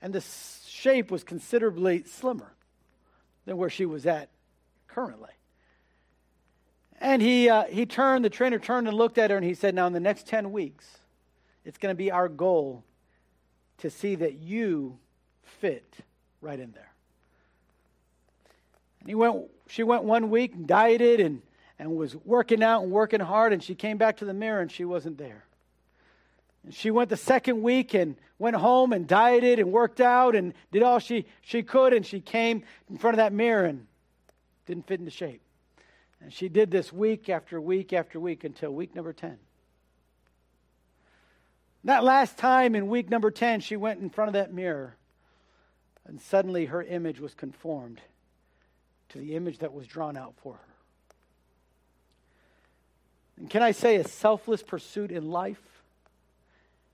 And the shape was considerably slimmer than where she was at currently. And he, uh, he turned, the trainer turned and looked at her and he said, Now, in the next 10 weeks, it's going to be our goal to see that you fit right in there. And he went, she went one week and dieted and, and was working out and working hard, and she came back to the mirror and she wasn't there. And she went the second week and went home and dieted and worked out and did all she, she could, and she came in front of that mirror and didn't fit into shape. And she did this week after week after week until week number 10. That last time in week number 10, she went in front of that mirror, and suddenly her image was conformed to the image that was drawn out for her. And can I say, a selfless pursuit in life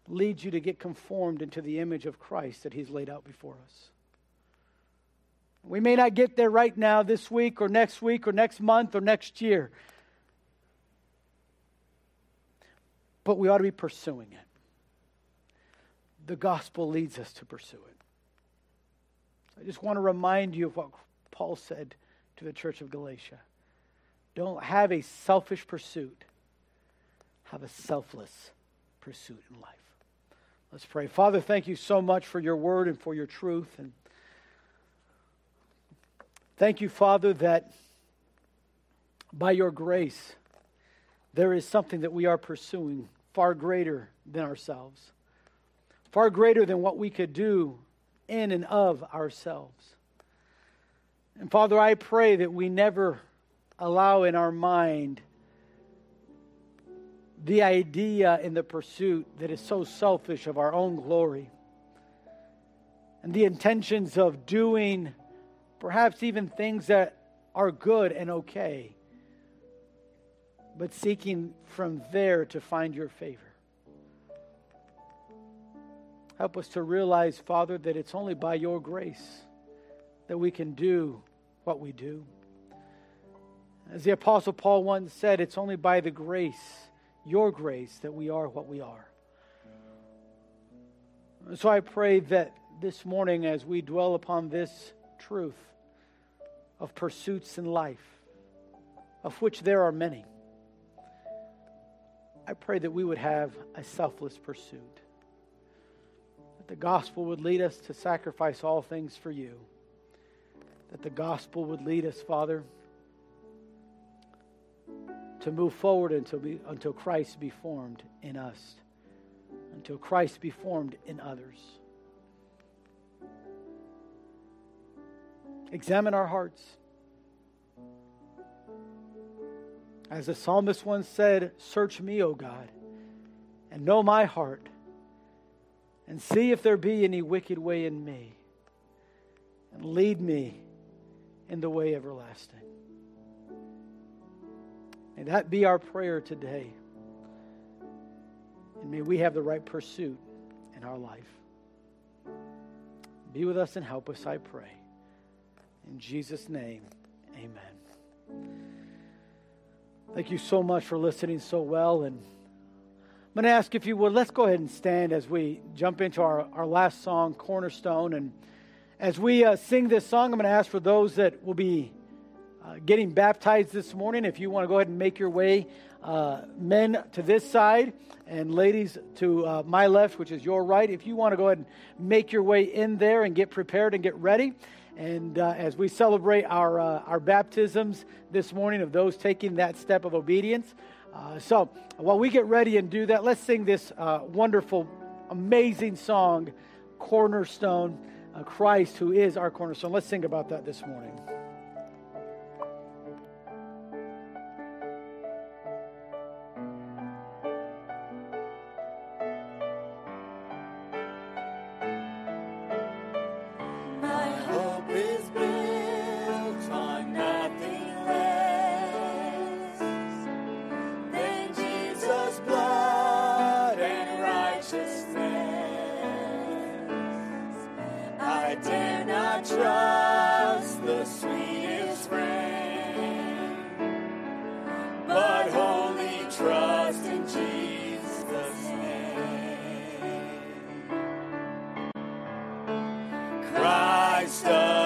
leads you to get conformed into the image of Christ that He's laid out before us. We may not get there right now, this week, or next week, or next month, or next year, but we ought to be pursuing it the gospel leads us to pursue it. I just want to remind you of what Paul said to the church of Galatia. Don't have a selfish pursuit, have a selfless pursuit in life. Let's pray. Father, thank you so much for your word and for your truth. And thank you, Father, that by your grace, there is something that we are pursuing far greater than ourselves far greater than what we could do in and of ourselves. And Father, I pray that we never allow in our mind the idea in the pursuit that is so selfish of our own glory and the intentions of doing perhaps even things that are good and okay, but seeking from there to find your favor. Help us to realize, Father, that it's only by your grace that we can do what we do. As the Apostle Paul once said, it's only by the grace, your grace, that we are what we are. So I pray that this morning, as we dwell upon this truth of pursuits in life, of which there are many, I pray that we would have a selfless pursuit that the gospel would lead us to sacrifice all things for you. That the gospel would lead us, Father, to move forward until, be, until Christ be formed in us, until Christ be formed in others. Examine our hearts. As the psalmist once said, Search me, O God, and know my heart and see if there be any wicked way in me, and lead me in the way everlasting. May that be our prayer today. And may we have the right pursuit in our life. Be with us and help us, I pray. In Jesus' name, amen. Thank you so much for listening so well. And I'm going to ask if you would, let's go ahead and stand as we jump into our, our last song, Cornerstone. And as we uh, sing this song, I'm going to ask for those that will be uh, getting baptized this morning, if you want to go ahead and make your way, uh, men to this side and ladies to uh, my left, which is your right. If you want to go ahead and make your way in there and get prepared and get ready. And uh, as we celebrate our, uh, our baptisms this morning of those taking that step of obedience. So while we get ready and do that, let's sing this wonderful, amazing song, Cornerstone, Christ, who is our cornerstone. Let's sing about that this morning. Christ.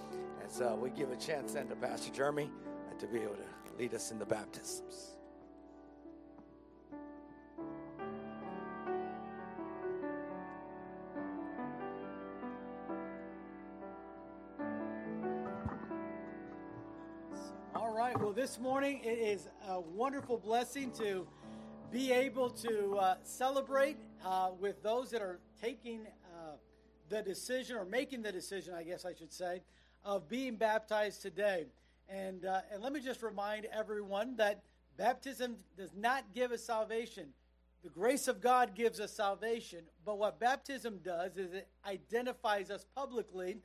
uh, we give a chance then to Pastor Jeremy to be able to lead us in the baptisms. All right, well, this morning it is a wonderful blessing to be able to uh, celebrate uh, with those that are taking uh, the decision or making the decision, I guess I should say, of being baptized today. And, uh, and let me just remind everyone that baptism does not give us salvation. The grace of God gives us salvation, but what baptism does is it identifies us publicly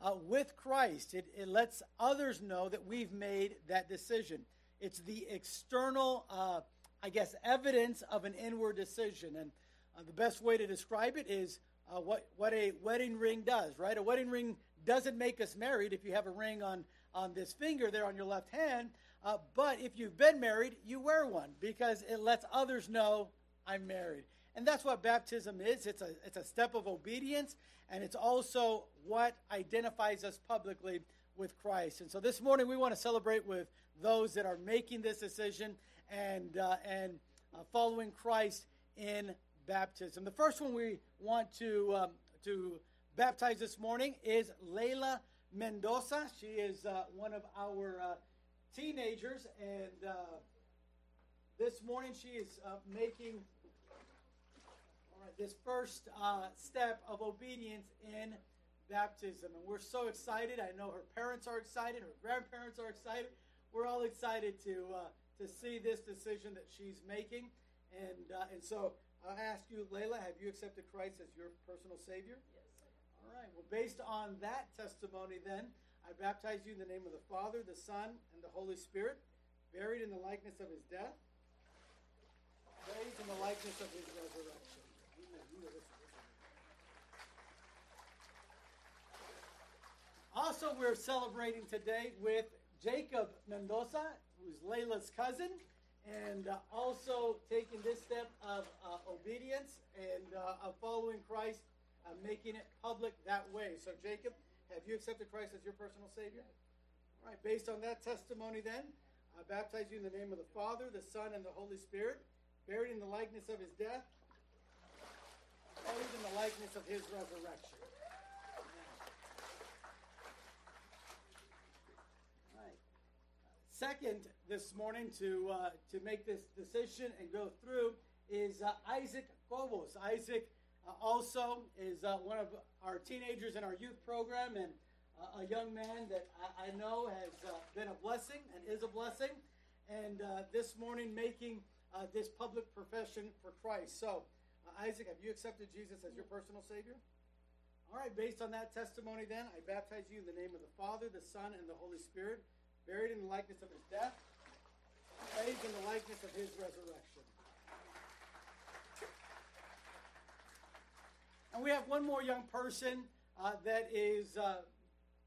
uh, with Christ. It, it, lets others know that we've made that decision. It's the external, uh, I guess, evidence of an inward decision. And uh, the best way to describe it is uh, what, what a wedding ring does, right? A wedding ring doesn't make us married if you have a ring on, on this finger there on your left hand. Uh, but if you've been married, you wear one because it lets others know I'm married. And that's what baptism is. It's a, it's a step of obedience, and it's also what identifies us publicly with Christ. And so this morning we want to celebrate with those that are making this decision and, uh, and uh, following Christ in baptism. The first one we want to, um, to baptize this morning is Layla Mendoza. She is uh, one of our uh, teenagers, and uh, this morning she is uh, making this first uh, step of obedience in baptism. And we're so excited. I know her parents are excited, her grandparents are excited. We're all excited to, uh, to see this decision that she's making. And, and so I'll ask you, Layla, have you accepted Christ as your personal Savior? Yes. All right. Well, based on that testimony, then, I baptize you in the name of the Father, the Son, and the Holy Spirit, buried in the likeness of his death, raised in the likeness of his resurrection. Also, we're celebrating today with Jacob Mendoza, who's Layla's cousin, and uh, also taking this step of uh, obedience and uh, of following Christ, uh, making it public that way. So, Jacob, have you accepted Christ as your personal Savior? All right, based on that testimony, then, I baptize you in the name of the Father, the Son, and the Holy Spirit, buried in the likeness of his death, buried in the likeness of his resurrection. Second, this morning to uh, to make this decision and go through is uh, Isaac Cobos. Isaac also is uh, one of our teenagers in our youth program and uh, a young man that I, I know has uh, been a blessing and is a blessing. And this morning, making this public profession for Christ. So, Isaac, have you accepted Jesus as your personal Savior? All right, based on that testimony, then, I baptize you in the name of the Father, the Son, and the Holy Spirit buried in the likeness of his death, raised in the likeness of his resurrection. And we have one more young person uh, that is uh,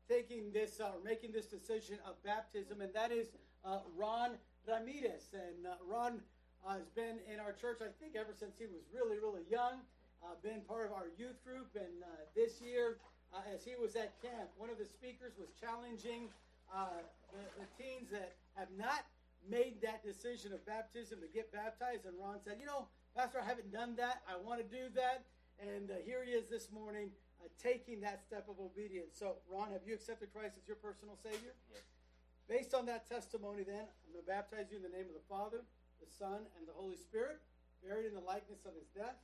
taking this uh, making this decision of baptism, and that is uh, Ron Ramirez. And uh, Ron uh, has been in our church, I think, ever since he was really, really young. been part of our youth group, and this year, as he was at camp, one of the speakers was challenging the, the teens that have not made that decision of baptism to get baptized. And Ron said, You know, Pastor, I haven't done that. I want to do that. And uh, here he is this morning uh, taking that step of obedience. So, Ron, have you accepted Christ as your personal Savior? Yes. Based on that testimony, then, I'm going to baptize you in the name of the Father, the Son, and the Holy Spirit, buried in the likeness of his death,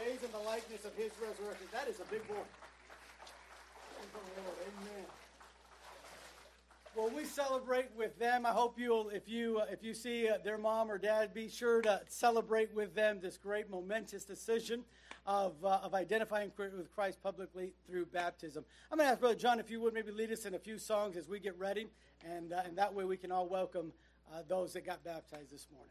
raised in the likeness of his resurrection. That is a big boy. Amen. Well, we celebrate with them. I hope you'll, if you uh, if you see uh, their mom or dad, be sure to celebrate with them this great momentous decision of uh, of identifying with Christ publicly through baptism. I'm going to ask Brother John if you would maybe lead us in a few songs as we get ready, and uh, and that way we can all welcome uh, those that got baptized this morning.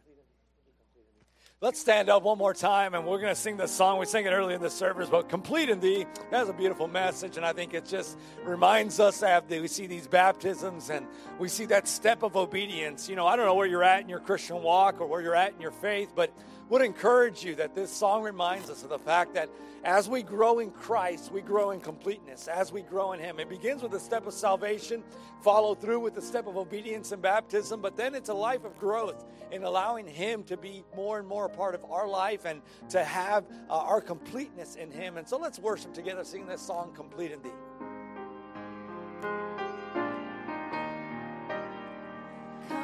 Let's stand up one more time and we're going to sing this song. We sang it early in the service, but Complete in Thee has a beautiful message. And I think it just reminds us that we see these baptisms and we see that step of obedience. You know, I don't know where you're at in your Christian walk or where you're at in your faith, but would encourage you that this song reminds us of the fact that as we grow in Christ, we grow in completeness. As we grow in Him, it begins with a step of salvation, follow through with the step of obedience and baptism, but then it's a life of growth in allowing Him to be more and more a part of our life and to have uh, our completeness in Him. And so let's worship together, singing this song, Complete in Thee.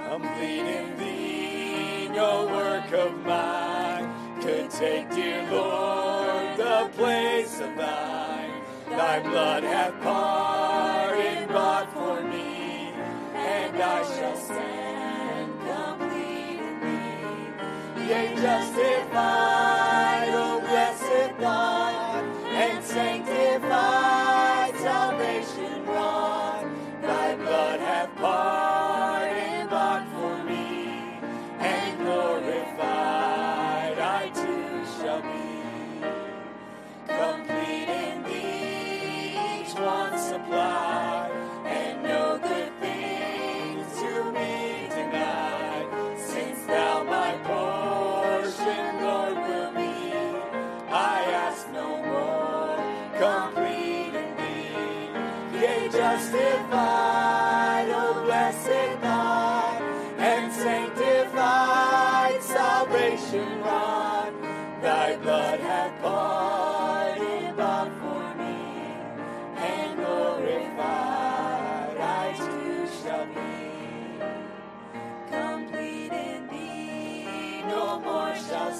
Complete in Thee, no work of mine could take, dear Lord, the place of thine. Thy blood hath pardoned, bought for me, and I shall stand complete in thee. Yea, justified,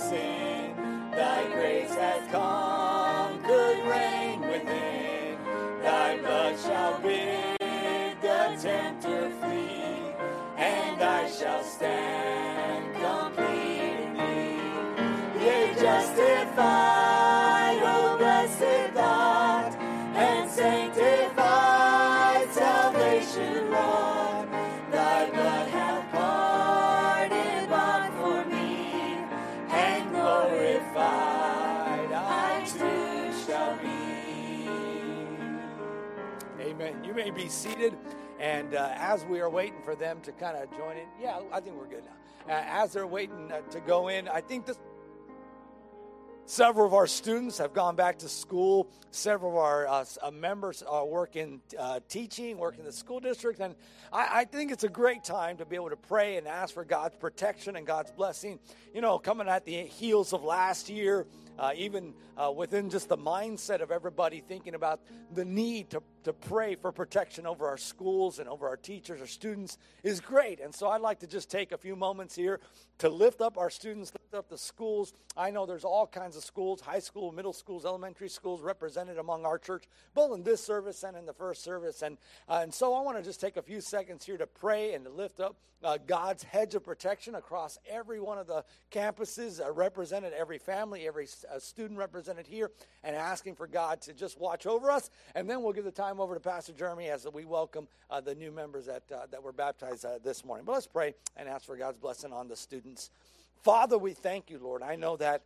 sin. Thy grace hath conquered, reign within. Thy blood shall bid the tempter flee, and I shall stand may be seated. And uh, as we are waiting for them to kind of join in, yeah, I think we're good now. Uh, as they're waiting uh, to go in, I think this. Several of our students have gone back to school. Several of our uh, uh, members are working uh, teaching, working in the school district. And I, I think it's a great time to be able to pray and ask for God's protection and God's blessing. You know, coming at the heels of last year, uh, even uh, within just the mindset of everybody thinking about the need to, to pray for protection over our schools and over our teachers or students is great. And so I'd like to just take a few moments here to lift up our students, lift up the schools. I know there's all kinds of schools, high school, middle schools, elementary schools represented among our church, both in this service and in the first service. And, uh, and so I want to just take a few seconds here to pray and to lift up uh, God's hedge of protection across every one of the campuses uh, represented, every family, every uh, student represented here, and asking for God to just watch over us. And then we'll give the time over to Pastor Jeremy as we welcome uh, the new members that, uh, that were baptized uh, this morning. But let's pray and ask for God's blessing on the students. Father, we thank you, Lord. I know that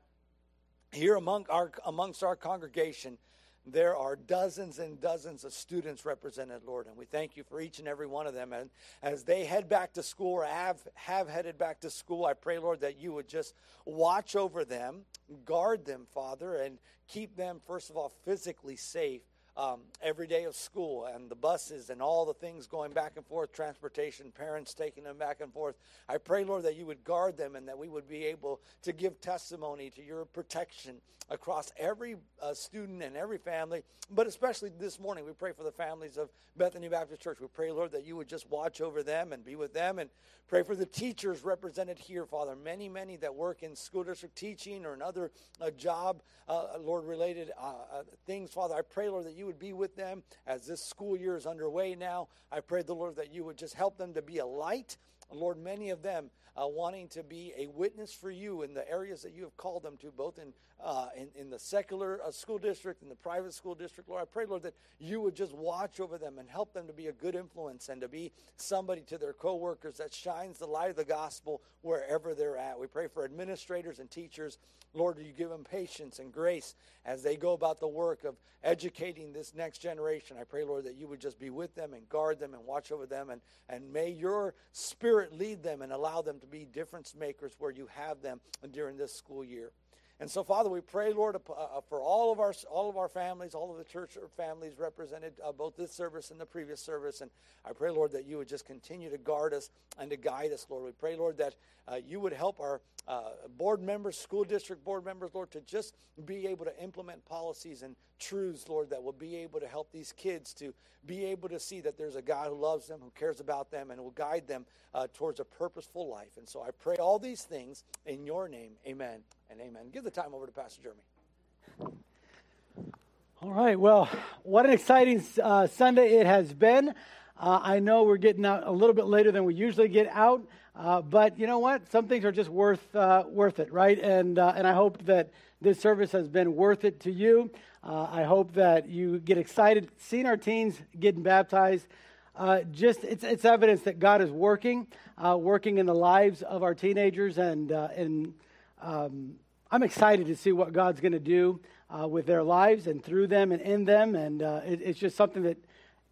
here among our, amongst our congregation, there are dozens and dozens of students represented, Lord, and we thank you for each and every one of them. And as they head back to school or have, have headed back to school, I pray, Lord, that you would just watch over them, guard them, Father, and keep them, first of all, physically safe um, every day of school and the buses and all the things going back and forth, transportation, parents taking them back and forth. I pray, Lord, that you would guard them and that we would be able to give testimony to your protection across every uh, student and every family, but especially this morning, we pray for the families of Bethany Baptist Church. We pray, Lord, that you would just watch over them and be with them and pray for the teachers represented here, Father. Many, many that work in school district teaching or another uh, job, uh, Lord, related uh, uh, things, Father. I pray, Lord, that you would be with them as this school year is underway now. I pray, the Lord, that you would just help them to be a light. Lord, many of them uh, wanting to be a witness for you in the areas that you have called them to, both in uh, in, in the secular uh, school district and the private school district. Lord, I pray, Lord, that you would just watch over them and help them to be a good influence and to be somebody to their coworkers that shines the light of the gospel wherever they're at. We pray for administrators and teachers. Lord, you give them patience and grace as they go about the work of educating this next generation. I pray, Lord, that you would just be with them and guard them and watch over them. And, and may your spirit lead them and allow them to be difference makers where you have them during this school year. And so, Father, we pray, Lord, uh, for all of our all of our families, all of the church families represented, uh, both this service and the previous service. And I pray, Lord, that you would just continue to guard us and to guide us, Lord. We pray, Lord, that uh, you would help our uh, board members, school district board members, Lord, to just be able to implement policies and truths, Lord, that will be able to help these kids to be able to see that there's a God who loves them, who cares about them, and will guide them uh, towards a purposeful life. And so I pray all these things in your name. Amen and amen. Give the time over to Pastor Jeremy. All right. Well, what an exciting uh, Sunday it has been. Uh, I know we're getting out a little bit later than we usually get out, uh, but you know what? Some things are just worth uh, worth it, right? And uh, and I hope that this service has been worth it to you. Uh, I hope that you get excited seeing our teens getting baptized. just it's it's evidence that God is working, working in the lives of our teenagers, and and um, I'm excited to see what God's going to do uh, with their lives and through them and in them. And uh, it, it's just something that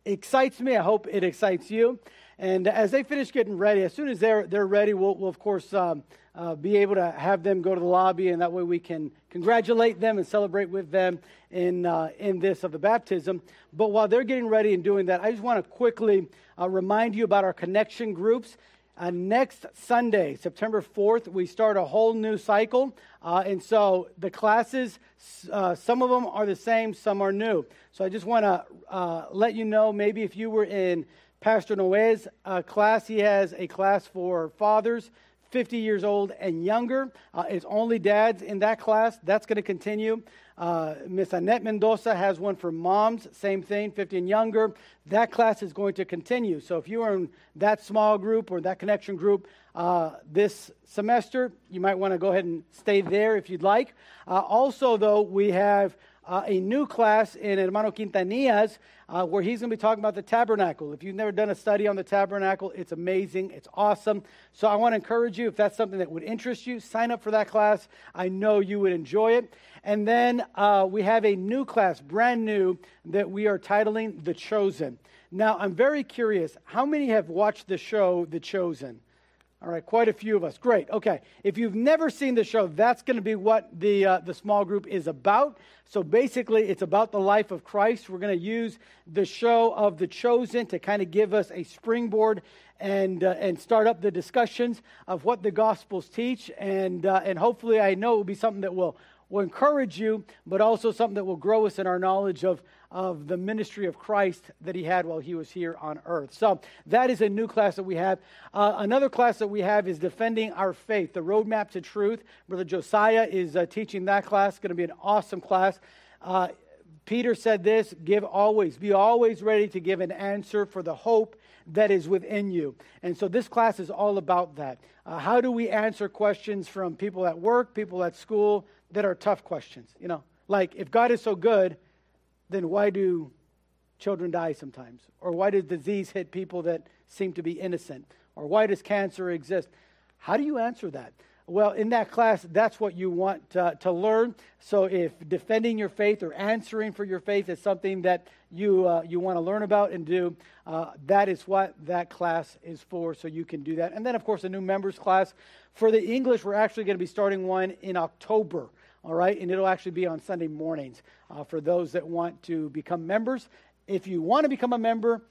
excites me. I hope it excites you. And as they finish getting ready, as soon as they're, they're ready, we'll, we'll of course um, uh, be able to have them go to the lobby, and that way we can congratulate them and celebrate with them in, uh, in this of the baptism. But while they're getting ready and doing that, I just want to quickly uh, remind you about our connection groups. Uh, next Sunday, September 4th, we start a whole new cycle. Uh, and so the classes, uh, some of them are the same, some are new. So I just want to uh, let you know maybe if you were in Pastor Noé's uh, class, he has a class for fathers. 50 years old and younger. Uh, it's only dads in that class. That's going to continue. Uh, Miss Annette Mendoza has one for moms, same thing, 50 and younger. That class is going to continue. So if you are in that small group or that connection group uh, this semester, you might want to go ahead and stay there if you'd like. Uh, also, though, we have uh, a new class in Hermano Quintanillas uh, where he's going to be talking about the tabernacle. If you've never done a study on the tabernacle, it's amazing. It's awesome. So I want to encourage you, if that's something that would interest you, sign up for that class. I know you would enjoy it. And then uh, we have a new class, brand new, that we are titling The Chosen. Now, I'm very curious how many have watched the show The Chosen? All right, quite a few of us. Great. Okay. If you've never seen the show, that's going to be what the, uh, the small group is about. So basically, it's about the life of Christ. We're going to use the show of The Chosen to kind of give us a springboard and, uh, and start up the discussions of what the Gospels teach. And, uh, and hopefully, I know it will be something that will, will encourage you, but also something that will grow us in our knowledge of, of the ministry of Christ that he had while he was here on earth. So that is a new class that we have. Uh, another class that we have is Defending Our Faith, the Roadmap to Truth. Brother Josiah is uh, teaching that class. It's going to be an awesome class. Uh, Peter said this give always, be always ready to give an answer for the hope that is within you. And so this class is all about that. Uh, how do we answer questions from people at work, people at school that are tough questions? You know, like if God is so good, then why do children die sometimes? Or why does disease hit people that seem to be innocent? Or why does cancer exist? How do you answer that? Well, in that class, that's what you want to learn. So, if defending your faith or answering for your faith is something that you uh, you want to learn about and do, uh, that is what that class is for. So you can do that. And then, of course, a new members class for the English. We're actually going to be starting one in October all right? And it'll actually be on Sunday mornings uh, for those that want to become members. If you want to become a member,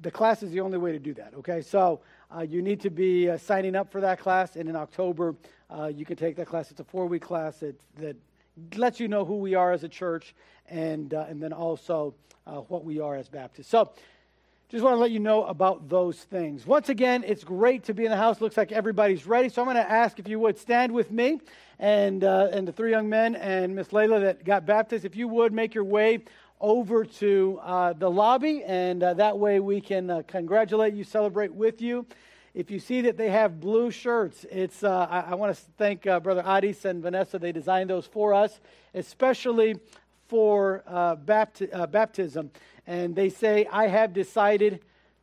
the class is the only way to do that, okay? So uh, you need to be uh, signing up for that class, and in October, uh, you can take that class. It's a four week class that, that lets you know who we are as a church and, uh, and then also uh, what we are as Baptists. So just want to let you know about those things. Once again, it's great to be in the house. Looks like everybody's ready. So I'm going to ask if you would stand with me and, uh, and the three young men and Miss Layla that got baptized. If you would make your way over to uh, the lobby, and uh, that way we can uh, congratulate you, celebrate with you. If you see that they have blue shirts, it's uh, I, I want to thank uh, Brother Adis and Vanessa. They designed those for us, especially for bapti- baptism and they say, I have decided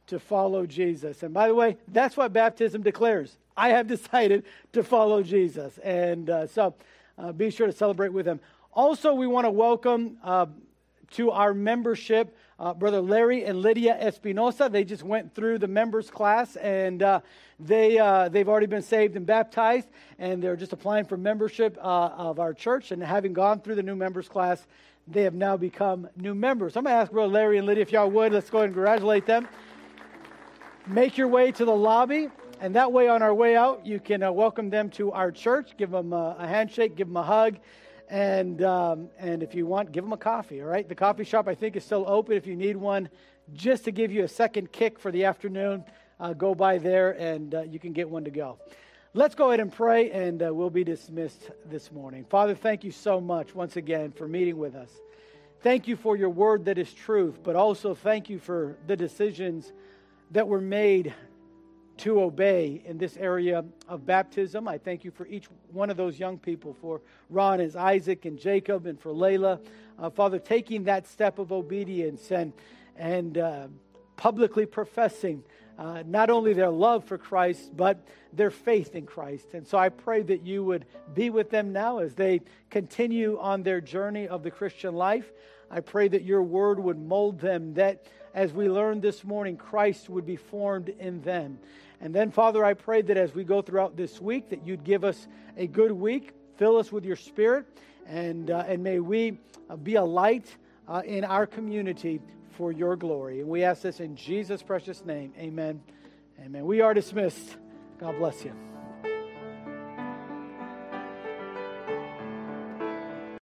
to follow Jesus. And by the way, that's what baptism declares. I have decided to follow Jesus. And uh, so uh, be sure to celebrate with them. Also, we want to welcome uh, to our membership uh, Brother Larry and Lydia Espinosa. They just went through the members class and uh, they, uh, they've already been saved and baptized. And they're just applying for membership of our church. And having gone through the new members class, they have now become new members. I'm going to ask Brother Larry and Lydia if y'all would. Let's go and congratulate them. Make your way to the lobby, and that way, on our way out, you can uh, welcome them to our church, give them a, a handshake, give them a hug, And, um, and if you want, give them a coffee, all right? The coffee shop, I think, is still open. If you need one, just to give you a second kick for the afternoon, uh, go by there and uh, you can get one to go. Let's go ahead and pray, and uh, we'll be dismissed this morning. Father, thank you so much once again for meeting with us. Thank you for your word that is truth, but also thank you for the decisions that were made to obey in this area of baptism. I thank you for each one of those young people, for Ron and Isaac and Jacob, and for Layla. Uh, Father, taking that step of obedience and, and uh, publicly professing uh, not only their love for Christ, but their faith in Christ. And so I pray that you would be with them now as they continue on their journey of the Christian life. I pray that your word would mold them, that as we learned this morning, Christ would be formed in them. And then, Father, I pray that as we go throughout this week, that you'd give us a good week, fill us with your spirit, and, uh, and may we uh, be a light uh, in our community for your glory. And we ask this in Jesus' precious name. Amen. Amen. We are dismissed. God bless you.